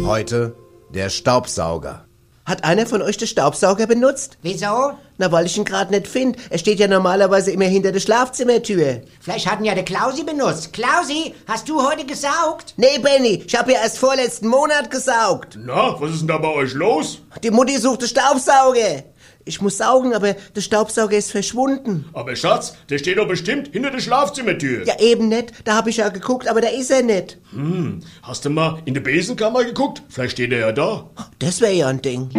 Heute der Staubsauger. Hat einer von euch den Staubsauger benutzt? Wieso? Na, weil ich ihn gerade nicht finde. Er steht ja normalerweise immer hinter der Schlafzimmertür. Vielleicht hatten ja der Klausi benutzt. Klausi, hast du heute gesaugt? Nee, Benny, ich habe ja erst vorletzten Monat gesaugt. Na, was ist denn da bei euch los? Die Mutti sucht den Staubsauger. Ich muss saugen, aber der Staubsauger ist verschwunden. Aber Schatz, der steht doch bestimmt hinter der Schlafzimmertür. Ja, eben nicht. Da habe ich ja geguckt, aber da ist er nicht. Hm, hast du mal in der Besenkammer geguckt? Vielleicht steht er ja da. Das wäre ja ein Ding.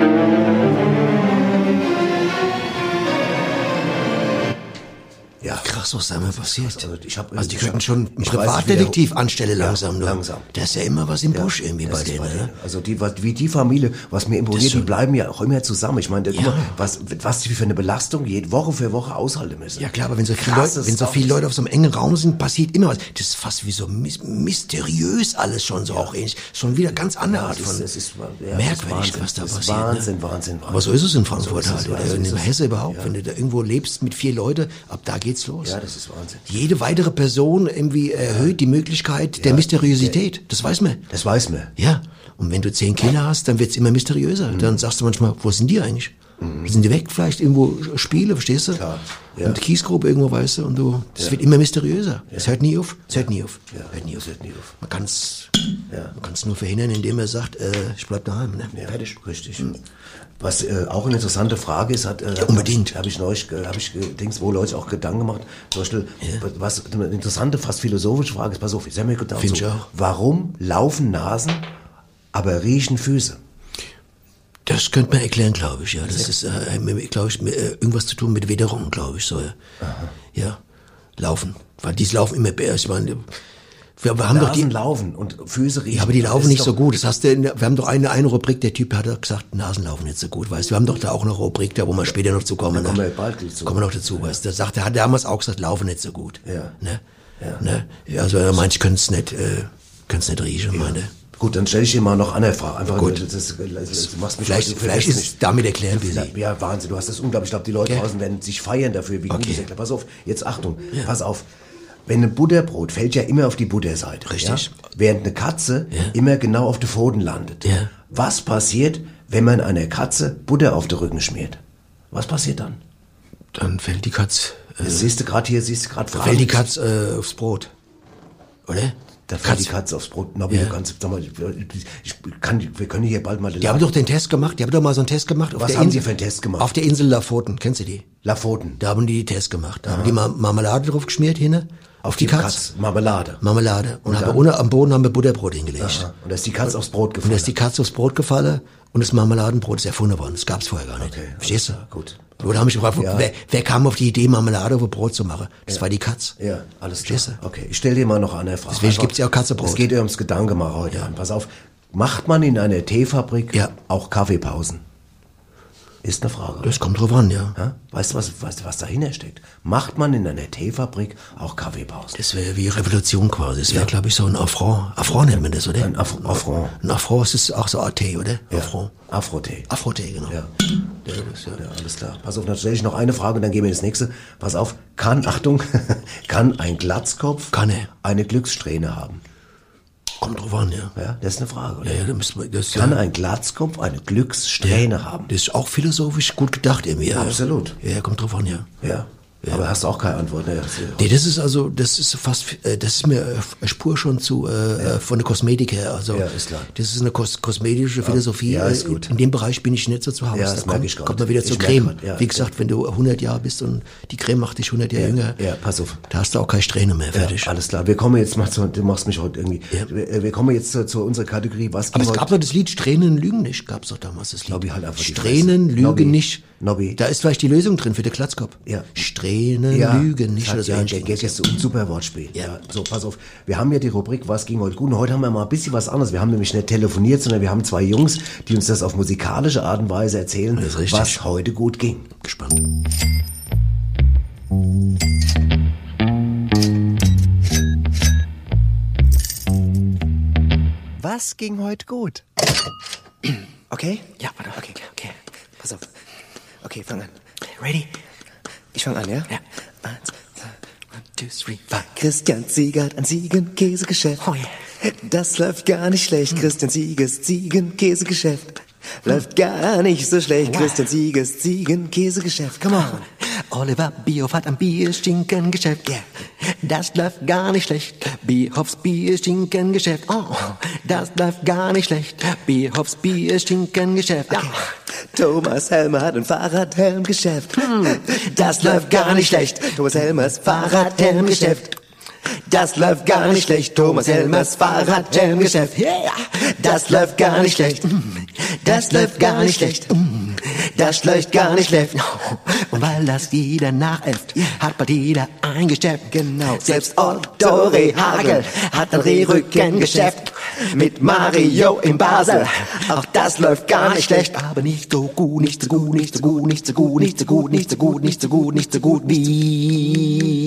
Krass, was da immer passiert. Also, ich hab, Also die könnten schon einen weiß Privatdetektiv wer- anstellen Ja, langsam. du. langsam. Da ist ja immer was im Busch irgendwie bei denen. bei ne? denen. Also die, was- wie die Familie, was mir imponiert, so- die bleiben ja auch immer zusammen. Ich meine, guck Ja. mal, was, was die für eine Belastung jede Woche für Woche aushalten müssen. Ja klar, aber wenn so viele Leute, wenn so viele Leute auf so einem engen Raum sind, passiert immer was. Das ist fast wie so mys mysteriös alles schon so auch ähnlich. Schon wieder ganz andere Ja, Art von ist- ist- ja, merkwürdig, Wahnsinn. was da passiert. Wahnsinn, ne? Wahnsinn, Aber so ist es in Frankfurt So halt ja, oder in ist es. Hesse überhaupt. Ja. Wenn du da irgendwo lebst mit vier Leute, ab da geht's los. Ja, das ist Wahnsinn. Jede weitere Person irgendwie erhöht die Möglichkeit der Mysteriosität. Das weiß man. Das weiß man. Ja. Und wenn du zehn Kinder hast, dann wird's immer mysteriöser. Mhm. Dann sagst du manchmal, wo sind die eigentlich? Sind die weg? Vielleicht irgendwo Spiele, verstehst du? Klar, ja. Und Kiesgrube irgendwo, weißt du? Und du, das Ja. wird immer mysteriöser. Es hört nie auf. Es hört nie auf. Hört nie auf. hört nie auf. Man kann's, Ja. man kann's nur verhindern, indem er sagt, äh, ich bleib daheim. Ne? Ja, Fertig. Richtig. Was äh, auch eine interessante Frage ist, hat äh, unbedingt. habe ich neulich, habe ich Dings, wo Leute auch Gedanken gemacht. Zum Beispiel, was eine interessante, fast philosophische Frage ist, pass auf, ich sag mir gedacht, Find so, warum laufen Nasen, aber riechen Füße? Das könnte man erklären, glaube ich. Ja, das ist, äh, glaube ich, mit, äh, irgendwas zu tun mit Witterung, glaube ich. So, ja. ja, laufen, weil die laufen immer. Ich meine, wir, wir haben doch die, laufen und Füße riechen. Ja, aber die Das laufen nicht so gut. Das hast du, der- wir haben doch eine, eine Rubrik, der Typ hat doch gesagt, Nasen laufen nicht so gut, weißt. Wir haben doch da auch eine Rubrik, da wo wir später noch zu kommen. Da kommen ne? wir bald dazu. Kommen wir noch dazu, weißt du. Der sagt, er hat damals auch gesagt, laufen nicht so gut. Ja. Ne? Ne? Ja, Also er meint, ich könnte es nicht, äh, könnte nicht riechen, meine. Gut, dann stelle ich dir mal noch eine Frage. Einfach, Gut. Das, das, das, das, du machst mich Vielleicht, heute vielleicht ist es damit erklärt, wie sie. Ja, Wahnsinn, du hast das unglaublich. Ich glaube, die Leute Okay. draußen werden sich feiern dafür, wie gut Okay. das erklärt. Pass auf, jetzt Achtung, pass auf. Wenn ein Butterbrot fällt ja immer auf die Butterseite. Richtig. Ja? Während eine Katze Ja. immer genau auf den Pfoten landet. Ja. Was passiert, wenn man einer Katze Butter auf den Rücken schmiert? Was passiert dann? Dann fällt die Katz, äh, siehst du gerade hier, siehst du gerade da fällt die Katz äh, aufs Brot. Oder? Da fällt die Katz. Katze aufs Brot. Nobby, Ja. kannst, sag mal, ich, kann, wir können hier bald mal Die haben doch den Test gemacht, die haben doch mal so einen Test gemacht. Auf Was der haben Insel, die für einen Test gemacht? Auf der Insel Lafoten, kennst du die? Lafoten. Da haben die die Test gemacht. Da haben die Ma Marmelade drauf geschmiert hinne. Auf, die, Katz. Marmelade. Marmelade. Und, Und dann? ohne, am Boden haben wir Butterbrot hingelegt. Aha. Und da ist die Katze aufs Brot Und gefallen. da ist die Katze aufs Brot gefallen und das Marmeladenbrot ist erfunden worden. Das gab's vorher gar nicht. Okay, Verstehst du? gut. Oder haben mich gefragt, Ja. wer, wer kam auf die Idee, Marmelade auf Brot zu machen? Das war die Katz. Ja, alles klar. Verstehst du? Okay, ich stelle dir mal noch eine Frage. Deswegen gibt's ja auch Katzebrot. Es geht ja ums Gedanke mal heute an. Pass auf, macht man in einer Teefabrik Ja. auch Kaffeepausen? Ist eine Frage. Das kommt drauf an, ja. ja? Weißt du, was, weißt du, was dahinter steckt? Macht man in einer Teefabrik auch Kaffeepausen? Das wäre wie Revolution quasi. Das wäre, glaube ich, so ein Affront. Affront nennt man das, oder? Ein Aff- Affront. Ein Affront ist auch so AT, oder? Affront. Afro-Tee. Afro-Tee, genau. Ja. Ja, ja, alles klar. Pass auf, dann stelle ich noch eine Frage und dann gehen wir ins nächste. Pass auf, kann, Achtung, kann ein Glatzkopf Kann er. eine Glückssträhne haben? Kommt drauf an, ja. Ja, das ist eine Frage. Ja, ja, da müssen wir, das, Kann ja, ein Glatzkopf eine Glückssträhne haben? das ist auch philosophisch gut gedacht irgendwie. Ja. Absolut. Ja, kommt drauf an, ja. Ja. Aber hast du auch keine Antwort? Ne? Das- Nee, das ist also, das ist fast, äh, das ist mir äh, Spur schon zu, äh, von der Kosmetik her. Also, Ja, ist klar. das ist eine kos kosmetische Philosophie. ja, ist Äh, gut. In dem Bereich bin ich nicht so zu Hause. Ja, das da kommt, ich kommt man wieder Ich zur Creme. ja. Wie gesagt, wenn du 100 Jahre bist und die Creme macht dich 100 Jahre jünger, ja, pass auf. da hast du auch keine Strähne mehr, fertig. Ja, alles klar. Wir kommen jetzt mal zu, du machst mich heute irgendwie. Ja. Wir, wir kommen jetzt zu, zu unserer Kategorie, was Aber es gab doch das Lied Strähnen lügen nicht, gab's doch damals das Lied. Nobby, halt einfach Strähnen lügen nicht. Nobby. Da ist vielleicht die Lösung drin für den Klatzkopf. Ja. Strähnen ja, lügen nicht. So ja, Gag ist so ein super Wortspiel. Ja. So, pass auf. Wir haben ja die Rubrik, was ging heute gut? Und heute haben wir mal ein bisschen was anderes. Wir haben nämlich nicht telefoniert, sondern wir haben zwei Jungs, die uns das auf musikalische Art und Weise erzählen, Das was heute gut ging. Gespannt. Was ging heute gut? Okay? Ja, warte. Okay, okay. Pass auf. Okay, fang an. Ready? Ich fang an, ja? Ja. Eins, zwei, one, two, three, five. Christian Siegert, ein Ziegenkäsegeschäft. Oh yeah. Das läuft gar nicht schlecht. Christian Siegers Ziegenkäsegeschäft. Läuft gar nicht so schlecht. Christian Siegers Ziegenkäsegeschäft. Come on. Oliver Bierhoff hat ein Bierstinkengeschäft. Yeah. Das läuft gar nicht schlecht. Bierhoffs Bierstinkengeschäft. Oh, das läuft gar nicht schlecht. Bierhoffs Bierstinkengeschäft. Ja. Thomas Helmer hat ein Fahrradhelmgeschäft. Das läuft gar nicht schlecht. Thomas Helmers Fahrradhelmgeschäft. Das läuft gar nicht schlecht. Thomas Helmers Fahrradhelmgeschäft. Yeah. Das läuft gar nicht schlecht. Das läuft gar nicht schlecht. Das läuft gar nicht schlecht. Und weil das jeder nachäfft, hat bald jeder ein Geschäft. Genau. Selbst Otto Rehagel hat ein Rehrückengeschäft. Mit Mario in Basel. Auch das läuft gar nicht schlecht. Aber nicht so gut, nicht so gut, nicht so gut, nicht so gut, nicht so gut, nicht so gut, nicht so gut, nicht so gut wie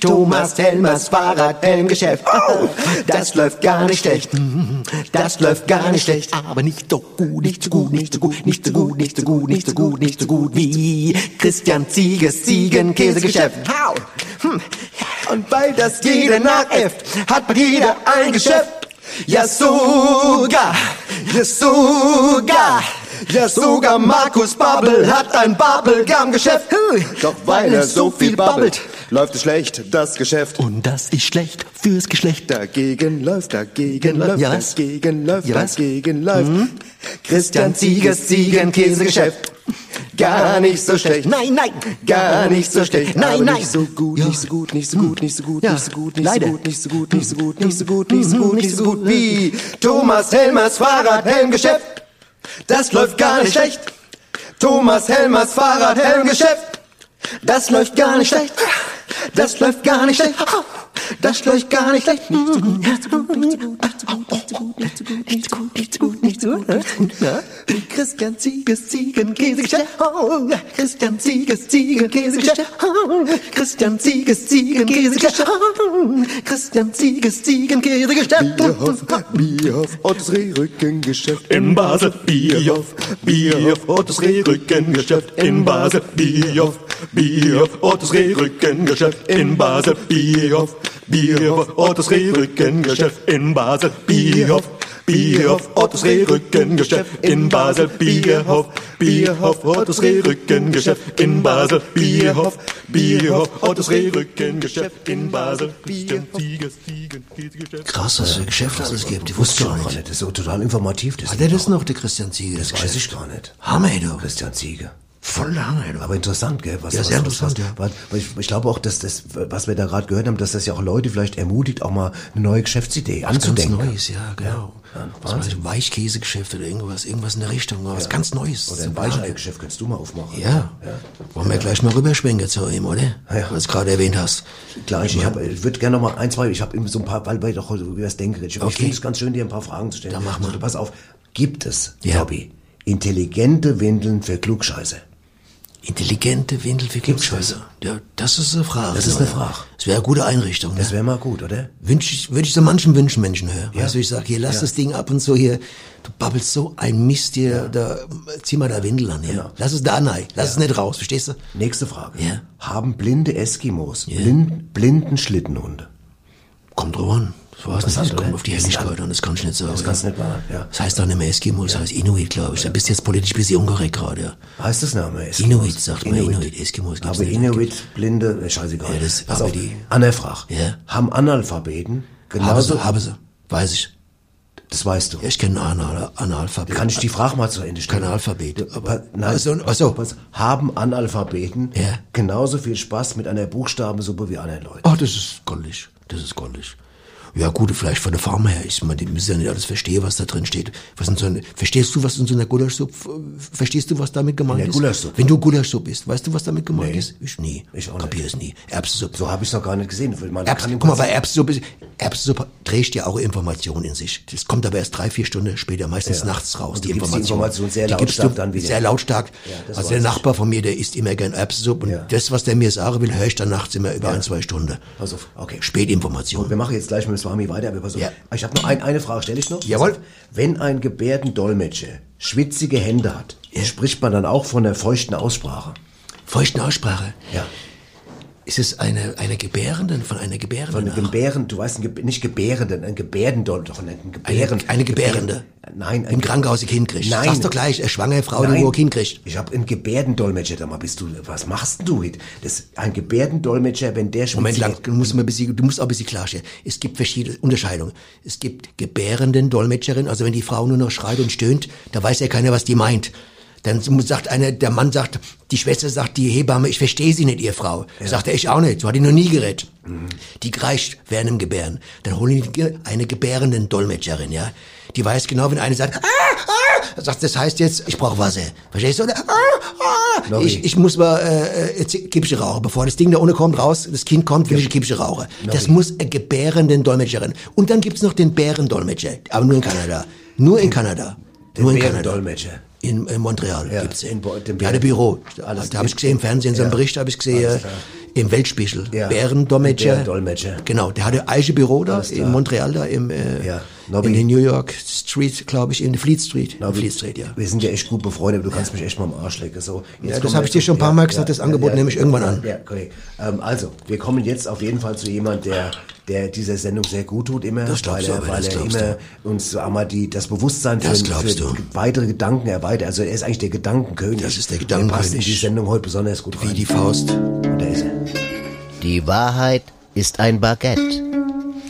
Thomas Helmers Fahrradhelmgeschäft. Oh, das läuft gar nicht schlecht. Das läuft gar nicht schlecht. Aber nicht so gut, nicht so gut, nicht so gut, nicht so gut, nicht so gut, nicht so gut, nicht so gut wie Christian Zieges Ziegenkäsegeschäft. Hm. Und weil das jeder nachäfft, hat bei jeder ein Geschäft. Ja sogar, ja sogar, ja sogar Markus Babbel hat ein Bubblegum-Geschäft. Doch weil er so viel babbelt, läuft es schlecht, das Geschäft. Und das ist schlecht fürs Geschlecht. Dagegen läuft, dagegen läuft, Ja, was? dagegen läuft, Ja, was? dagegen läuft. Christian Ziegers Ziegenkäsegeschäft. Gar nicht so schlecht. Nein, nein. Gar nicht so schlecht. Nein, nein. Nicht so gut, nicht so gut, nicht so gut, nicht so gut, nicht so gut, nicht so gut, nicht so gut, nicht so gut, nicht so gut, nicht so gut, nicht so gut wie Thomas Helmers Fahrradhelmgeschäft. Das läuft gar nicht schlecht. Thomas Helmers Fahrradhelmgeschäft. Das läuft gar nicht schlecht. Das läuft gar nicht schlecht. Das läuft gar nicht schlecht. Nicht so gut, nicht so gut, nicht so gut, nicht so gut, nicht so gut, nicht so gut, nicht so gut, nicht so gut, nicht so gut. Na? Christian Zieges Ziegenkäsegeschäft. Christian Zieges Ziegenkäsegeschäft. Christian Zieges Ziegenkäsegeschäft. Christian Zieges Ziegenkäsegeschäft. Bierhoff, Bierhoff, Ottos Rehrückengeschäft In Basel, Bierhoff, Bierhoff, Ottos Rehrückengeschäft in Basel, Bierhoff, Bierhoff, Ottos Rehrückengeschäft in Basel, Bierhoff, Bierhoff, Ottos Rehrückengeschäft in Basel, Bierhoff, Bierhoff, Ottos Rehrückengeschäft in Basel, Bierhoff, Bierhoff, Ottos Rehrückengeschäft in Basel, Bierhoff, Bierhoff, Ottos Rehrückengeschäft in Basel. Krass, was für Geschäfte alles gibt. Die wusste ich gar nicht. Das ist so total informativ. Das Hat der das noch, der Christian Ziege? Das weiß ich gar nicht. Hammer, du. Christian Ziege. Voll du. Aber interessant, gell? Was, Ja, was, sehr was, interessant, was, ja. Weil ich, ich glaube auch, dass das, was wir da gerade gehört haben, dass das ja auch Leute vielleicht ermutigt, auch mal eine neue Geschäftsidee Was ganz anzudenken. Neues, ja, genau. Ja, was weiß ich, Weichkäsegeschäft oder irgendwas, irgendwas in der Richtung, was ganz Neues. Oder ein Super. Weicheigeschäft könntest du mal aufmachen. Ja. Wollen wir gleich mal rüberschwenken zu ihm, oder? Ja. Was du gerade erwähnt hast. Gleich, ich, hab, ich würde gerne noch mal ein, zwei, ich habe eben so ein paar, weil wir doch heute über das Denken reden. Ich, ich Okay. finde es ganz schön, dir ein paar Fragen zu stellen. Dann mach mal. Also, pass auf, gibt es, Ja. Robby, intelligente Windeln für Klugscheiße? Intelligente Windel für Klugscheißer. Ja, das ist eine Frage. Das ist eine Frage. Das wäre eine gute Einrichtung. Das ne? wäre mal gut, oder? Wünsch ich, würde ich so manchen Wünschen Menschen hören. Ja. Weißt du, ich sag, hier, lass Ja. das Ding ab und so hier. Du babbelst so ein Mist hier, da, zieh mal da Windel an, ja. Genau. Lass es da rein. Lass es nicht raus, verstehst du? Nächste Frage. Ja. Haben blinde Eskimos blind, blinden Schlittenhunde? Kommt drauf an. Das weiß Interessant, nicht, das oder? auf die Helligkeit an, das kann ich nicht sagen. Das kannst du nicht machen, ja. Das heißt doch nicht mehr Eskimo, das heißt Inuit, glaube ich. Da bist du jetzt politisch ein bisschen unkorrekt gerade, ja. Heißt das Name Eskimos? Inuit, sagt man Inuit. Eskimos gibt's Aber nicht. Inuit, Blinde, äh, scheißegal. Ja, das- Pass aber auf, die- Anne Frage. Ja. Haben Analphabeten Habe genauso... sie, habe sie. Weiß ich. Das weißt du. Ja, ich kenne Anal Analphabet. Kann ich die Frage mal zu Ende stellen? Kein Alphabet. Aber, nein, Also, ach so. pass- haben Analphabeten Ja. genauso viel Spaß mit einer Buchstabensuppe wie andere Leute? Ach, das ist goldig. Das ist goldig. Ja, gut, vielleicht von der Farm her. Ich meine, die müssen ja nicht alles verstehen, was da drin steht. Was in so eine, verstehst du, was in so einer Gulaschsuppe, verstehst du, was damit gemeint In der ist? Wenn du Gulaschsuppe isst, weißt du, was damit gemeint Nee. ist? Ich nie. Ich auch nicht. Kapier es nie. Erbsensuppe. So habe ich es noch gar nicht gesehen. Man Erbs, guck mal, bei Erbsensuppe, Erbsensuppe trägt ja auch Information in sich. Das kommt aber erst drei, vier Stunden später, meistens Ja. nachts raus, Und die gibst die Information. Information sehr Die lautstark dann wieder. Sehr lautstark. Ja, also der. Nachbar von mir, der isst immer gern Erbsensuppe und Ja. das, was der mir sagen will, höre ich dann nachts immer über ein, zwei Stunden. Pass auf, okay. Spätinformation. Wir machen jetzt gleich mit Swami weiter, aber auf. Ja. Ich habe noch ein, eine Frage, stelle ich noch? Jawohl. Wenn ein Gebärdendolmetscher schwitzige Hände hat, spricht man dann auch von der feuchten Aussprache? Feuchten Aussprache. Ja. Ist es eine, eine Gebärenden, von einer Gebärenden? Von einem ach? Gebären, du weißt, ein Ge nicht Gebärenden, ein Gebärdendolmetscher, doch ein Gebären. Eine, eine Gebärende. Gebären- Nein, ein Im Ge- Krankenhaus ein Kind kriegt. Nein. Sagst du gleich, eine schwangere Frau, die wo ein Kind kriegt. Ich habe einen Gebärdendolmetscher, da mal bist du, was machst denn du heute? Das, ein Gebärdendolmetscher, wenn der Moment schwitzige- lang, du musst, mal ein bisschen, du musst auch ein bisschen klarstellen. Es gibt verschiedene Unterscheidungen. Es gibt gebärenden Dolmetscherin, also wenn die Frau nur noch schreit und stöhnt, da weiß ja keiner, was die meint. Dann sagt einer, der Mann sagt, die Schwester sagt, die Hebamme, ich verstehe sie nicht, ihr Frau. Sagt er, ich auch nicht, so hat die noch nie geredet. Die kreischt während dem Gebären. Dann holen die eine gebärenden Dolmetscherin, ja. Die weiß genau, wenn eine sagt, ah, ah, sagt, das heißt jetzt, ich brauche Wasser. Verstehst du? Oder, ah, ah, ich, ich muss mal äh, jetzt Kippsche rauchen. Bevor das Ding da ohne kommt raus, das Kind kommt, will ich Kippsche rauchen. Das muss eine gebärenden Dolmetscherin. Und dann gibt's noch den Bärendolmetscher, aber nur in Kanada. Nur in Kanada. Den nur in Kanada. Bärendolmetscher. In, in Montreal Ja, gibt's den. in dem ja, Büro. Alles da habe ich gesehen im Fernsehen, in so einem Ja. Bericht habe ich gesehen, im Weltspiegel. Ja. Bärendolmetscher. Bärendolmetscher. Genau, der hatte eigene Büro da Alles in Montreal, da im, äh, Ja. Nobby. in der New York Street, glaube ich, in der Fleet Street. Wir- Fleet Street, ja. Wir sind ja echt gut befreundet, du kannst mich echt mal am Arsch lecken. So, Ja, das kommen hab wir ich dir schon ein paar Mal gesagt, das Angebot nehme ich irgendwann an. Ja, okay. Ähm, also, wir kommen jetzt auf jeden Fall zu jemand, der, der dieser Sendung sehr gut tut immer, Das glaubst weil du er, aber, weil das er immer uns so einmal die, das Bewusstsein für, Das für du. weitere Gedanken erweitert. Also er ist eigentlich der Gedankenkönig. Das ist der Der passt in Gedankenkönig. die Sendung heute besonders gut rein. Wie die Faust. Und da ist er. Die Wahrheit ist ein Baguette.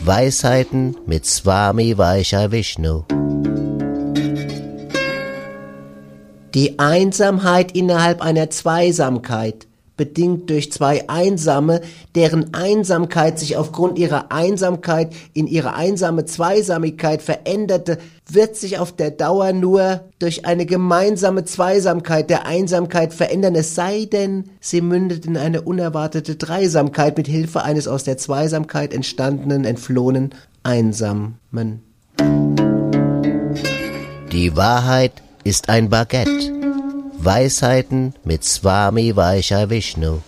Weisheiten mit Swami Vaishya Vishnu. Die Einsamkeit innerhalb einer Zweisamkeit, bedingt durch zwei Einsame, deren Einsamkeit sich aufgrund ihrer Einsamkeit in ihre einsame Zweisamigkeit veränderte, wird sich auf der Dauer nur durch eine gemeinsame Zweisamkeit der Einsamkeit verändern, es sei denn, sie mündet in eine unerwartete Dreisamkeit mit Hilfe eines aus der Zweisamkeit entstandenen, entflohenen Einsamen. Die Wahrheit ist ein Baguette. Weisheiten mit Swami Vaishya Vishnu.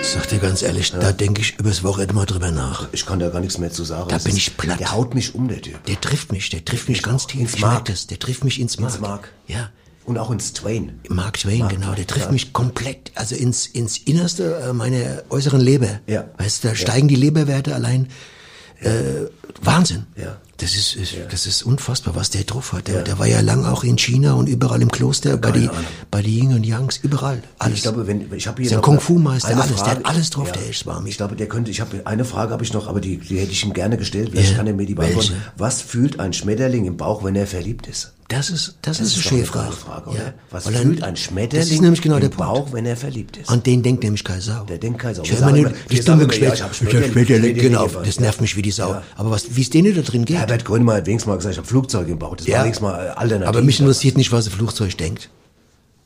Ich sag dir ganz ehrlich, da denke ich übers Wochenende mal drüber nach. Ich kann da gar nichts mehr zu sagen. Da Das bin ich platt. Der haut mich um, der Typ. Der trifft mich, der trifft mich ganz tief. Ins Ich Mark. merk das, der trifft mich ins Mark. Ins Mark. Ja. Und auch ins Twain. Mark Twain, Mark genau, der trifft ja. mich komplett, also ins, ins Innerste äh, meiner äußeren Leber. Ja. Weißt du, da steigen die Leberwerte allein. Äh, Wahnsinn. Ja. Das ist, ist das ist unfassbar, was der drauf hat. Der, der war ja lang auch in China und überall im Kloster, bei die, bei die Yin und Yangs, überall. Alles. Ich glaube, wenn ich habe hier Ist ein noch Kung-Fu-Meister, alles, der Frage- hat alles drauf, der ist Swami. Ich glaube, der könnte. Ich habe eine Frage habe ich noch, aber die, die hätte ich ihm gerne gestellt. Vielleicht Ja, kann er mir die beantworten. Was fühlt ein Schmetterling im Bauch, wenn er verliebt ist? Das ist, das, ist eine doch schöne Frage. Frage, Ja. oder? Was Weil dann- fühlt ein Schmetterling Das ist nämlich genau der Punkt. Bauch, wenn er verliebt ist? An den denkt nämlich kein Sau. Der denkt kein Sau. Ich höre immer nur, das dumme ja, Geschwätz. ich Ich Schmetterling- genau. Das nervt mich wie die Sau. Ja. Aber was, wie es denen da drin geht. Herbert Grönemeyer hat wenigstens mal gesagt, ich habe Flugzeuge im Bauch. Das war wenigstens mal alternativ. Aber mich interessiert nicht, was ein Flugzeug denkt.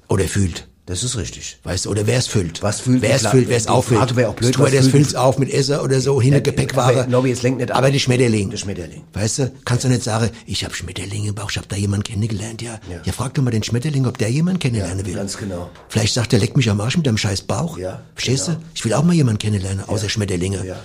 Oder fühlt. Das ist richtig. Weißt du, oder wer es füllt. Was füllt? Wer es Die füllt, wer es auffüllt. wäre auch blöd, Stewardess was füllt- es auf mit Esser oder so, hin Ja, Gepäckware. aber, Nobby, jetzt lenkt nicht ab. Aber die Schmetterling. Der Schmetterling. Weißt du, kannst du nicht sagen, ich habe Schmetterlinge im Bauch, ich habe da jemanden kennengelernt, ja. ja. frag doch mal den Schmetterling, ob der jemanden kennenlernen will. Ganz genau. Vielleicht sagt er, leck mich am Arsch mit deinem scheiß Bauch. Ja, Verstehst genau. du? Ich will auch mal jemanden kennenlernen, außer Schmetterlinge. Ja.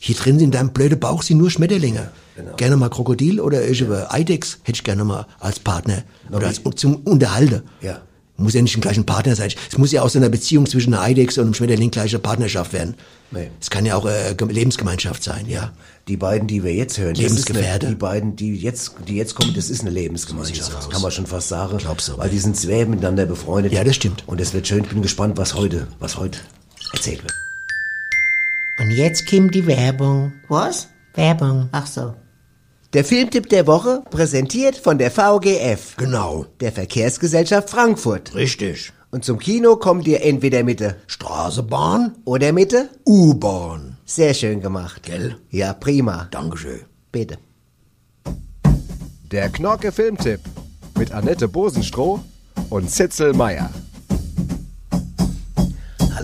Hier drin in deinem blöden Bauch sind nur Schmetterlinge. genau. Gerne mal Krokodil oder ich über Eidex hätte ich gerne mal als Partner. Oder als, zum Unterhalten. Ja. Muss ja nicht ein gleichen Partner sein. Es muss ja aus einer Beziehung zwischen einer Eidex und einem Schmetterling gleiche Partnerschaft werden. Nee. Es kann ja auch äh, Ge- Lebensgemeinschaft sein, ja. Die beiden, die wir jetzt hören, das ist Lebensgefährte. eine, die beiden, die jetzt, die jetzt kommen, das ist eine Lebensgemeinschaft. So kann man schon fast sagen. Glaubst du, Weil die sind sehr miteinander befreundet. Ja, das stimmt. Und es wird schön. Ich bin gespannt, was heute, was heute erzählt wird. Und jetzt kommt die Werbung. Was? Werbung. Ach so. Der Filmtipp der Woche, präsentiert von der VGF, Genau. der Verkehrsgesellschaft Frankfurt. Richtig. Und zum Kino kommt ihr entweder mit der Straßenbahn, oder mit der U-Bahn. Sehr schön gemacht. Gell? Ja, prima. Dankeschön. Bitte. Der Knorke Filmtipp mit Annette Bosenstroh und Zitzel Meier.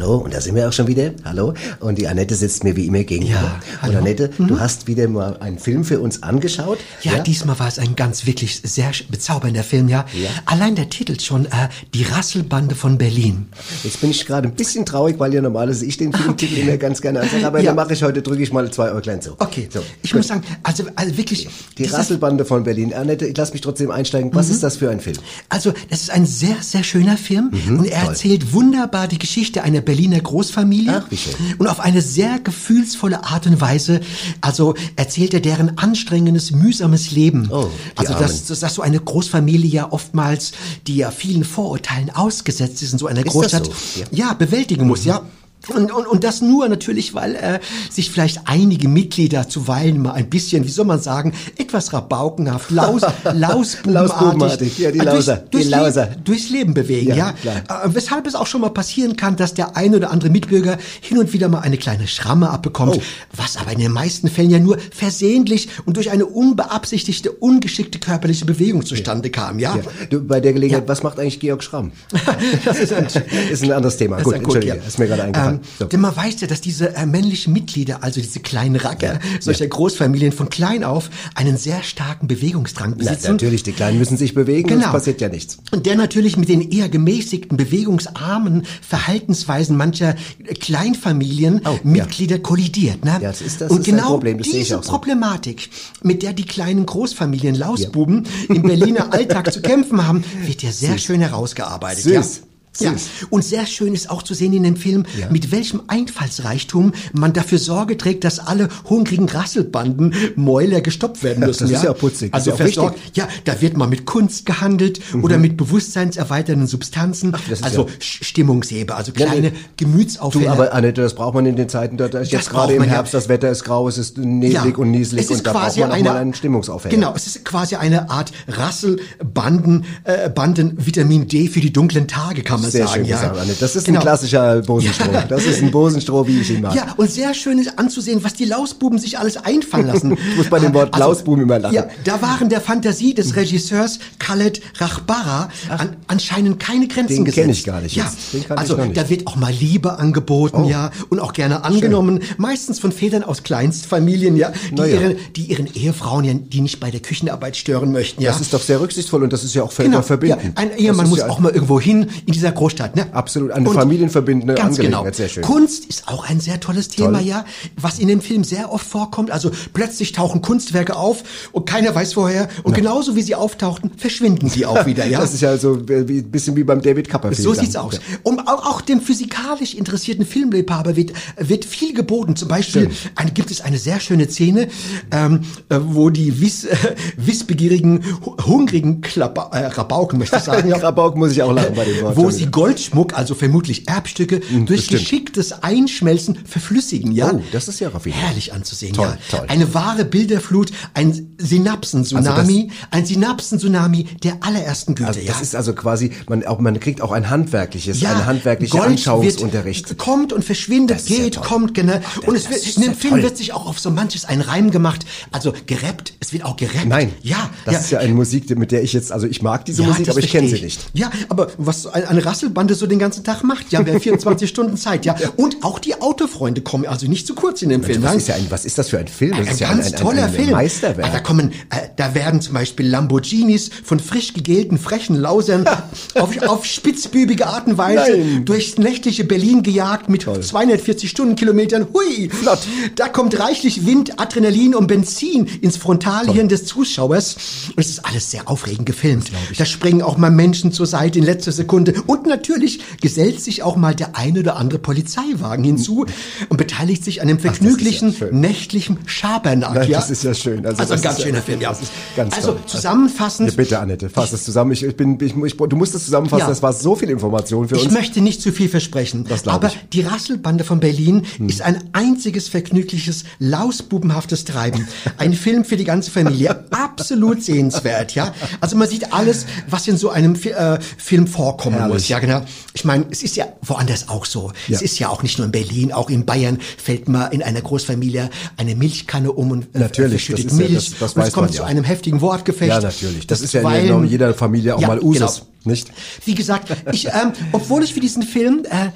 Hallo, und da sind wir auch schon wieder. Hallo. Und die Annette sitzt mir wie immer gegenüber. Ja, und hallo. Annette, du hast wieder mal einen Film für uns angeschaut. Ja, diesmal war es ein ganz wirklich sehr bezaubernder Film, ja. Ja. Allein der Titel schon, äh, Die Rasselbande von Berlin. Jetzt bin ich gerade ein bisschen traurig, weil ja normalerweise ich den Filmtitel immer ganz gerne ansage. Aber Ja. dann mache ich heute, drücke ich mal zwei Euro klein zu. Okay, So, ich gut. muss sagen, also, also wirklich. Die Rasselbande von Berlin. Annette, ich lass mich trotzdem einsteigen. Was ist das für ein Film? Also, das ist ein sehr, sehr schöner Film und er toll. erzählt wunderbar die Geschichte einer Berliner Großfamilie. Ach, wie schön. Und auf eine sehr gefühlsvolle Art und Weise, also erzählt er deren anstrengendes, mühsames Leben. Oh, also, dass, dass, dass so eine Großfamilie ja oftmals, die ja vielen Vorurteilen ausgesetzt ist in so einer das Großstadt, so? ja. bewältigen muss, ja. Und, und, und das nur natürlich, weil äh, sich vielleicht einige Mitglieder zuweilen mal ein bisschen, wie soll man sagen, etwas rabaukenhaft, laus, lausbubenartig, ja, die äh, Lauser, durchs, die durchs, Lauser. Leben, durchs Leben bewegen. Ja, Ja, Äh, weshalb es auch schon mal passieren kann, dass der eine oder andere Mitbürger hin und wieder mal eine kleine Schramme abbekommt, Oh. was aber in den meisten Fällen ja nur versehentlich und durch eine unbeabsichtigte, ungeschickte körperliche Bewegung zustande kam. Ja, Ja. Du, bei der Gelegenheit, was macht eigentlich Georg Schramm? das ist ein, ist ein anderes Thema. Gut, ein Entschuldige, ja. ist mir gerade eingefallen. Ähm, So. Denn man weiß ja, dass diese äh, männlichen Mitglieder, also diese kleinen Racker solcher Großfamilien von klein auf einen sehr starken Bewegungsdrang Na, besitzen. natürlich, die Kleinen müssen sich bewegen, Genau. es passiert ja nichts. Und der natürlich mit den eher gemäßigten, bewegungsarmen Verhaltensweisen mancher Kleinfamilienmitglieder kollidiert. Ne? Ja, das ist- das Und ist genau Problem, das diese so. Problematik, mit der die kleinen Großfamilien Lausbuben im Berliner Alltag zu kämpfen haben, wird ja sehr schön herausgearbeitet. Süß. Ja? Ja, und sehr schön ist auch zu sehen in dem Film, Ja. mit welchem Einfallsreichtum man dafür Sorge trägt, dass alle hungrigen Rasselbanden Mäuler gestoppt werden Ja, müssen. das ist ja putzig, das Also ist ja auch versorgt, ja, da wird mal mit Kunst gehandelt oder mit bewusstseinserweiternden Substanzen, ist also ja- Stimmungshebe, also Ja, kleine nee. Gemütsaufheller. Du, aber Annette, das braucht man in den Zeiten, da ist Das jetzt gerade im ja. Herbst, das Wetter ist grau, es ist neblig Ja, und nieselig und da braucht man auch eine- mal einen Stimmungsaufheller. Genau, es ist quasi eine Art Rasselbanden, äh, Banden Vitamin D für die dunklen Tage, kann man Sehr sagen. schön ja. gesagt, Annette. Das ist Genau. ein klassischer Bosenstroh. Ja. Das ist ein Bosenstroh, wie ich ihn mag. Ja, und sehr schön ist anzusehen, was die Lausbuben sich alles einfallen lassen. Ich muss bei dem Wort Lausbuben immer lachen. Ja, da waren der Fantasie des Regisseurs Khaled Rachbara an, anscheinend keine Grenzen Den gesetzt. kenn ich gar nicht Ja. Den also da wird auch mal Liebe angeboten, Oh. ja, und auch gerne angenommen, meistens von Vätern aus Kleinstfamilien, ja, die, ja. Ihren, die ihren Ehefrauen ja, die nicht bei der Küchenarbeit stören möchten, ja. Das ist doch sehr rücksichtsvoll und das ist ja auch Väter Genau, ja, verbinden. ein Ehemann muss ja auch mal irgendwo hin in dieser Großstadt, ne? Absolut, eine Und familienverbindende Ganz genau. Angelegenheit, sehr schön. Kunst ist auch ein sehr tolles Thema, Toll. ja, was in dem Film sehr oft vorkommt. Also plötzlich tauchen Kunstwerke auf und keiner weiß woher. Und genauso wie sie auftauchten, verschwinden sie auch wieder, ja. Das ist ja so ein bisschen wie beim David Copperfield. So dann. sieht's aus. Und auch, auch dem physikalisch interessierten Filmliebhaber wird, wird viel geboten. Zum Beispiel eine, gibt es eine sehr schöne Szene, ähm, äh, wo die wiss, äh, wissbegierigen, hu- hungrigen Klappa, äh, Rabauken, möchte ich sagen, ja, Rabauk muss ich auch lachen bei dem Wort. wo sie Goldschmuck, also vermutlich Erbstücke, durch bestimmt. geschicktes Einschmelzen verflüssigen, ja. Oh, das ist ja raffiniert. Herrlich anzusehen, Toll, ja. toll. Eine wahre Bilderflut, ein Synapsen-Tsunami, ein Synapsen-Tsunami der allerersten Güte, Also ja. das ist also quasi, man, auch, man kriegt auch ein handwerkliches, Ja, einen handwerklichen Gold Anschauungsunterricht. Wird, kommt und verschwindet, ja geht, toll. kommt, genau. und es wird, in dem ja Film toll. wird sich auch auf so manches ein Reim gemacht. Also gerappt, es wird auch gerappt. Nein, Ja, das ja. ist ja eine Musik, mit der ich jetzt, also ich mag diese Ja, Musik, aber ich kenne sie nicht. Ja, aber was ein- eine Rasselbande so den ganzen Tag macht, ja, wer 24 Stunden Zeit, ja. Und auch die Autofreunde kommen also nicht zu kurz in dem Film. Was ist, ja ein, was ist das für ein Film? Das Ein, ist ja ganz ein, ein, toller Film. Meisterwerk. Da kommen, äh, da werden zum Beispiel Lamborghinis von frisch gegelten frechen Lausern auf, auf spitzbübige Art und Weise Nein. durchs nächtliche Berlin gejagt mit 240 Stundenkilometern. Hui, flott. Da kommt reichlich Wind, Adrenalin und Benzin ins Frontalhirn des Zuschauers. Und es ist alles sehr aufregend gefilmt. Da springen auch mal Menschen zur Seite in letzter Sekunde. Und natürlich gesellt sich auch mal der ein oder andere Polizeiwagen hinzu und beteiligt sich an dem das ist ja vergnüglichen nächtlichen Schabernack. Nein, ja? das ist ja schön. Also Also, das ein ganz ist ja- schöner Film, ja. das also toll. zusammenfassend, bitte, Annette, fass es zusammen. Ich, ich bin, ich, ich, du musst es zusammenfassen, das war so viel Information für ich uns. möchte nicht zu viel versprechen, Das aber ich. Hm. die Rasselbande von Berlin ist ein einziges vergnügliches, lausbubenhaftes Treiben. Ein Film für die ganze Familie. Absolut sehenswert, ja. Also man sieht alles, was in so einem äh, Film vorkommen Herrlich. muss, ja genau. Ich meine, es ist ja woanders auch so. Ja. Es ist ja auch nicht nur in Berlin, auch in Bayern fällt mal in einer Großfamilie eine Milchkanne um und äh, Natürlich, verschüttet das ist ja- Milch. das- das und es kommt man zu ja. einem heftigen Wortgefecht. Ja, natürlich. Das ist ja in Zuweilen- jeder Familie auch mal Usus, genau. nicht? Wie gesagt, ich, ähm, obwohl ich für diesen Film äh,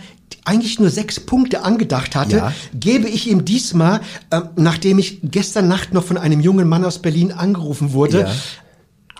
eigentlich nur sechs Punkte angedacht hatte, Ja. gebe ich ihm diesmal, ähm, nachdem ich gestern Nacht noch von einem jungen Mann aus Berlin angerufen wurde, Ja.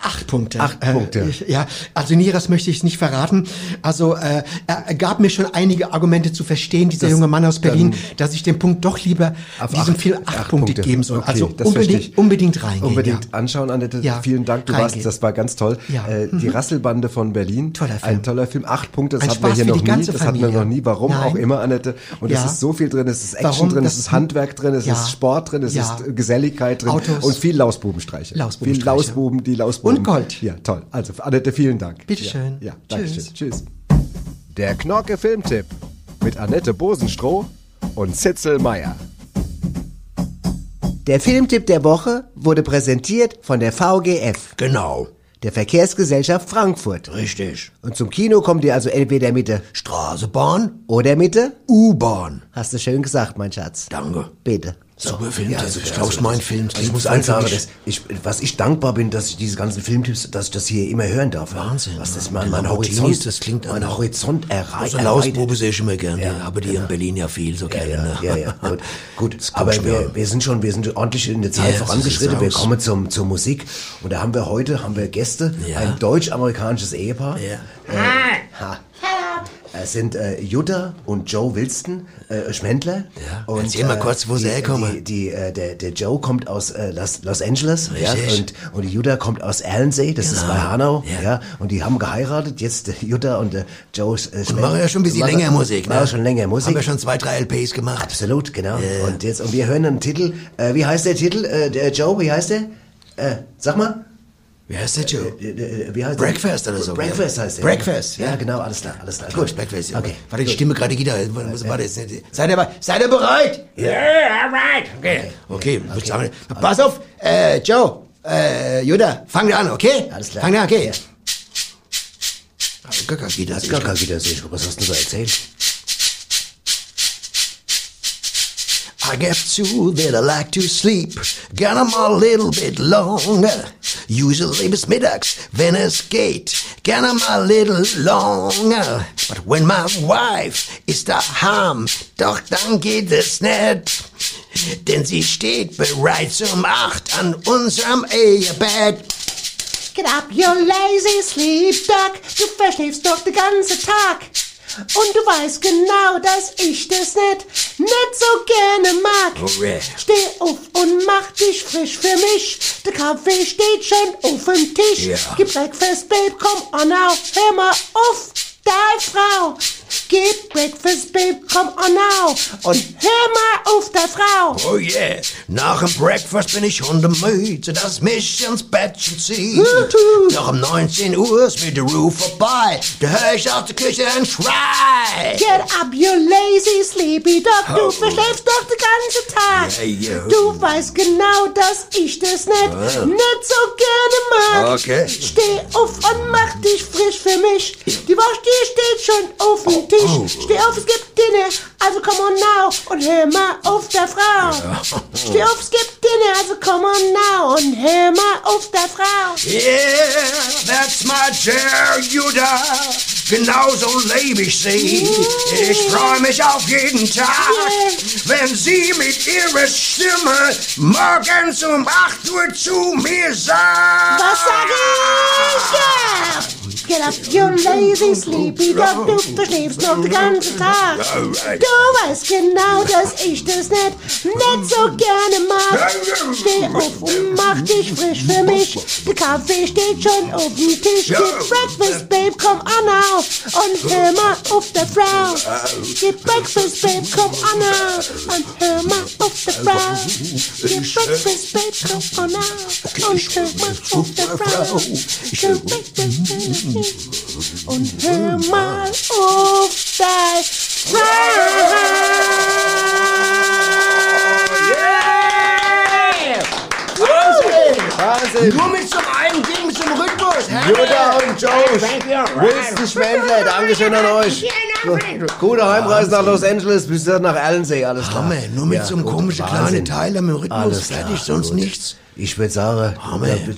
Acht Punkte. Acht Äh, Punkte. ich- Ja, also Näheres möchte ich es nicht verraten. Also äh, er gab mir schon einige Argumente zu verstehen, dieser Das- junge Mann aus Berlin, dass ich dem Punkt doch lieber Auf diesem acht- Film acht, acht Punkte, Punkte. geben soll. Okay, also unbedingt, unbedingt reingehen. Unbedingt ja. anschauen, Annette. Ja, Vielen Dank. Du warst, reingehen. das war ganz toll. Ja. Äh, die Mhm. Rasselbande von Berlin. Toller Film. Ein toller Film. Acht Punkte. Das hatten wir hier noch nie. Das hatten wir noch nie. Warum Nein. auch immer, Annette. Und es ist so viel drin. Es ist Action Warum? drin. Es ist Handwerk drin. Es ist Sport drin. Es ist Geselligkeit drin. Autos. Und viel Lausbubenstreiche. Lausbubenstreiche. Viel Lausbuben, die Lausbuben. Und Gold. Ja, toll. Also, Annette, vielen Dank. Bitteschön. Ja, ja danke schön. Tschüss. Tschüss. Der Knorke Filmtipp Mit Annette Bosenstroh und Zitzel Meyer. Der Filmtipp der Woche wurde präsentiert von der VGF. Genau. Der Verkehrsgesellschaft Frankfurt. Richtig. Und zum Kino kommt ihr also entweder mit der Straßenbahn oder mit der U-Bahn. Hast du schön gesagt, mein Schatz. Danke. Bitte. Super Film. Ja, also, also, ich glaube, ist mein Film. Ich muss eins sagen, dass ich, was ich dankbar bin, dass ich diese ganzen Filmtipps, dass ich das hier immer hören darf. Wahnsinn. Was das Ja, mein, mein die Horizont, Martinis, das klingt mein Horizont erreicht. Also Lausprobe sehe ich immer gerne. Ja, aber die in Berlin ja viel so Ja, gerne. ja, ne? ja, ja, gut. gut. Aber wir, wir sind schon, wir sind ordentlich in der Zeit Ja, so vorangeschritten. Wir kommen zum, zur Musik. Und da haben wir heute, haben wir Gäste, Ja. ein deutsch-amerikanisches Ehepaar. Ja. Ha. Es sind äh, Jutta und Joe Wilston, äh, Schwendler. Ja. Und, Erzähl mal kurz, wo sie herkommen. Die, die, äh, der, der Joe kommt aus äh, Los, Los Angeles. Ja, und, und die Jutta kommt aus Erlensee, das ist Genau. bei Hanau. Ja. Ja. Und die haben geheiratet. Jetzt äh, Jutta und äh, Joe äh, Und machen ja schon ein bisschen länger Musik, ne? Machen schon länger Musik. Haben wir schon zwei, drei LPs gemacht. Absolut, genau. Ja. Und jetzt und wir hören einen Titel. Äh, wie heißt der Titel? Äh, der Joe, wie heißt der? Äh, sag mal. Wie heißt der Joe? Äh, äh, wie heißt Breakfast der? oder so. Breakfast heißt der. Breakfast, Ja, ja. genau, alles klar, alles klar. Gut, Breakfast. ja. Okay. Warte, ich stimme gerade die Gitarre. Warte, jetzt. Seid ihr, seid ihr bereit? Ja, alright. Okay. Okay, ich würd sagen, pass auf, äh, Joe, äh, Judah, fang an, okay? Alles klar. Fang an, okay. Ja. Kein Gitarre. Hast gar wieder sehen. Was hast du da erzählt? I get to that I like to sleep. Got 'em a little bit longer. Usually bis mittags, wenn es geht. Gern 'em a little longer. But when my wife is daheim, doch dann geht es nicht. Denn sie steht bereits um acht an unserem Ehebett. Get up, you lazy sleep duck. Du verschläfst doch den ganzen Tag. Und du weißt genau, dass ich das nicht, nicht so gerne mag. Oh, yeah. Steh auf und mach dich frisch für mich. Der Kaffee steht schon auf dem Tisch. Ja. Gib Breakfast, Babe, komm on now. Hör mal auf, deine Frau. Gib Breakfast, Babe, komm on now. Und hör mal auf, deine Frau. Oh yeah, nach dem Breakfast bin ich hundemüde, sodass mich ins Bettchen zieht. Doch um 19 Uhr ist mir der Roof vorbei, da hör ich aus der Küche einen Schrei. Get up, you lazy sleepy dog. Du Oh. verschläfst doch den ganzen Tag. Ja. Du weißt genau, dass ich das nicht, Ah. nicht so gerne mag. Okay. Steh auf und mach dich frisch für mich. Die Wurst, die steht schon auf dem Tisch. oh. Steh auf, es gibt Dinner, also komm on now und hör mal auf der Frau. Steh auf, es gibt Dinner, also komm on now und hör mal auf der Frau. Yeah, that's my dear Judah, genauso lebe ich sie. Ich freue mich auf jeden Tag, wenn sie mit ihrer Stimme morgens um 8 Uhr zu mir sagt. Was sag ich? Ja! Get up, you lazy sleepy dog, du verschläfst noch den ganzen Tag. Du weißt genau, dass ich das nicht, nicht so gerne mag. Steh auf und mach dich frisch für mich. Der Kaffee steht schon auf dem Tisch. Gib Breakfast, Babe, komm on now. Und hör mal auf der Frau. Gib Breakfast, Babe, komm on now. Und hör mal auf der Frau. Gib Breakfast, Babe, komm on now. Und hör mal auf der Frau. Gib Breakfast, Babe, und hör mal auf dein Wahnsinn! Nur mit so einem Ding, mit so einem Rhythmus. Jutta und Joe, Wilson Schwendler, Dankeschön an euch. Gute Heimreise nach Los Angeles, bis dann nach Erlensee, alles klar. Hammer, nur mit Ja, so einem komischen Wahnsinn. kleinen mit dem Rhythmus. Alles fertig, klar, sonst gut. nichts. Ich würde sagen,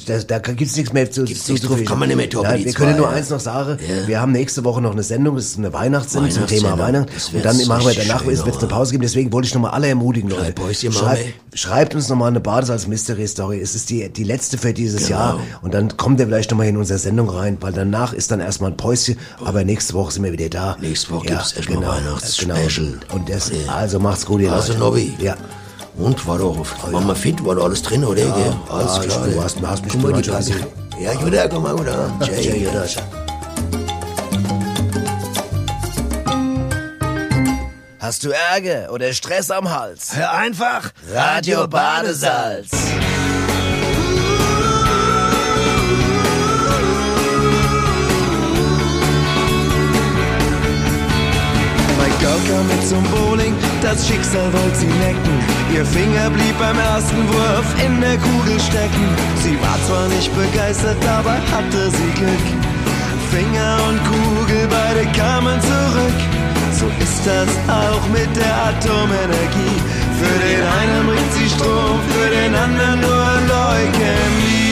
da, da, da gibt's nichts mehr zu, Gibt's zu nichts drauf, kann man nicht mehr toppen, Nein, wir können zwei, nur ja. eins noch sagen. Ja. Wir haben nächste Woche noch eine Sendung, das ist eine Weihnachtssendung zum Thema. Weihnachten. Und dann machen wir danach, es wird eine. Pause geben, deswegen wollte ich nochmal alle ermutigen, Leute. Päuschen machen Schreibt, wir. schreibt uns nochmal eine Bades als Mystery Story. Es ist die, die letzte für dieses Genau. Jahr. Und dann kommt ihr vielleicht nochmal in unsere Sendung rein, weil danach ist dann erstmal ein Päuschen, aber nächste Woche sind wir wieder da. Nächste Woche gibt's erstmal Weihnachtsspecial. Genau. Und das, also macht's gut, ihr Also, Leute. Nobby. Ja. Und war doch, war mal fit, war doch alles drin, oder? gell? Alles ja, klar. du hast- hast mich Guck mal, die gesehen. Ja, Judah, komm mal gut an. Jay, Jay, Jutta. Hast du Ärger oder Stress am Hals? Hör einfach. Radio Badesalz. Mallorca mit zum Bowling, das Schicksal wollte sie necken. Ihr Finger blieb beim ersten Wurf in der Kugel stecken. Sie war zwar nicht begeistert, aber hatte sie Glück. Finger und Kugel, beide kamen zurück. So ist das auch mit der Atomenergie. Für den einen bringt sie Strom, für den anderen nur Leukämie.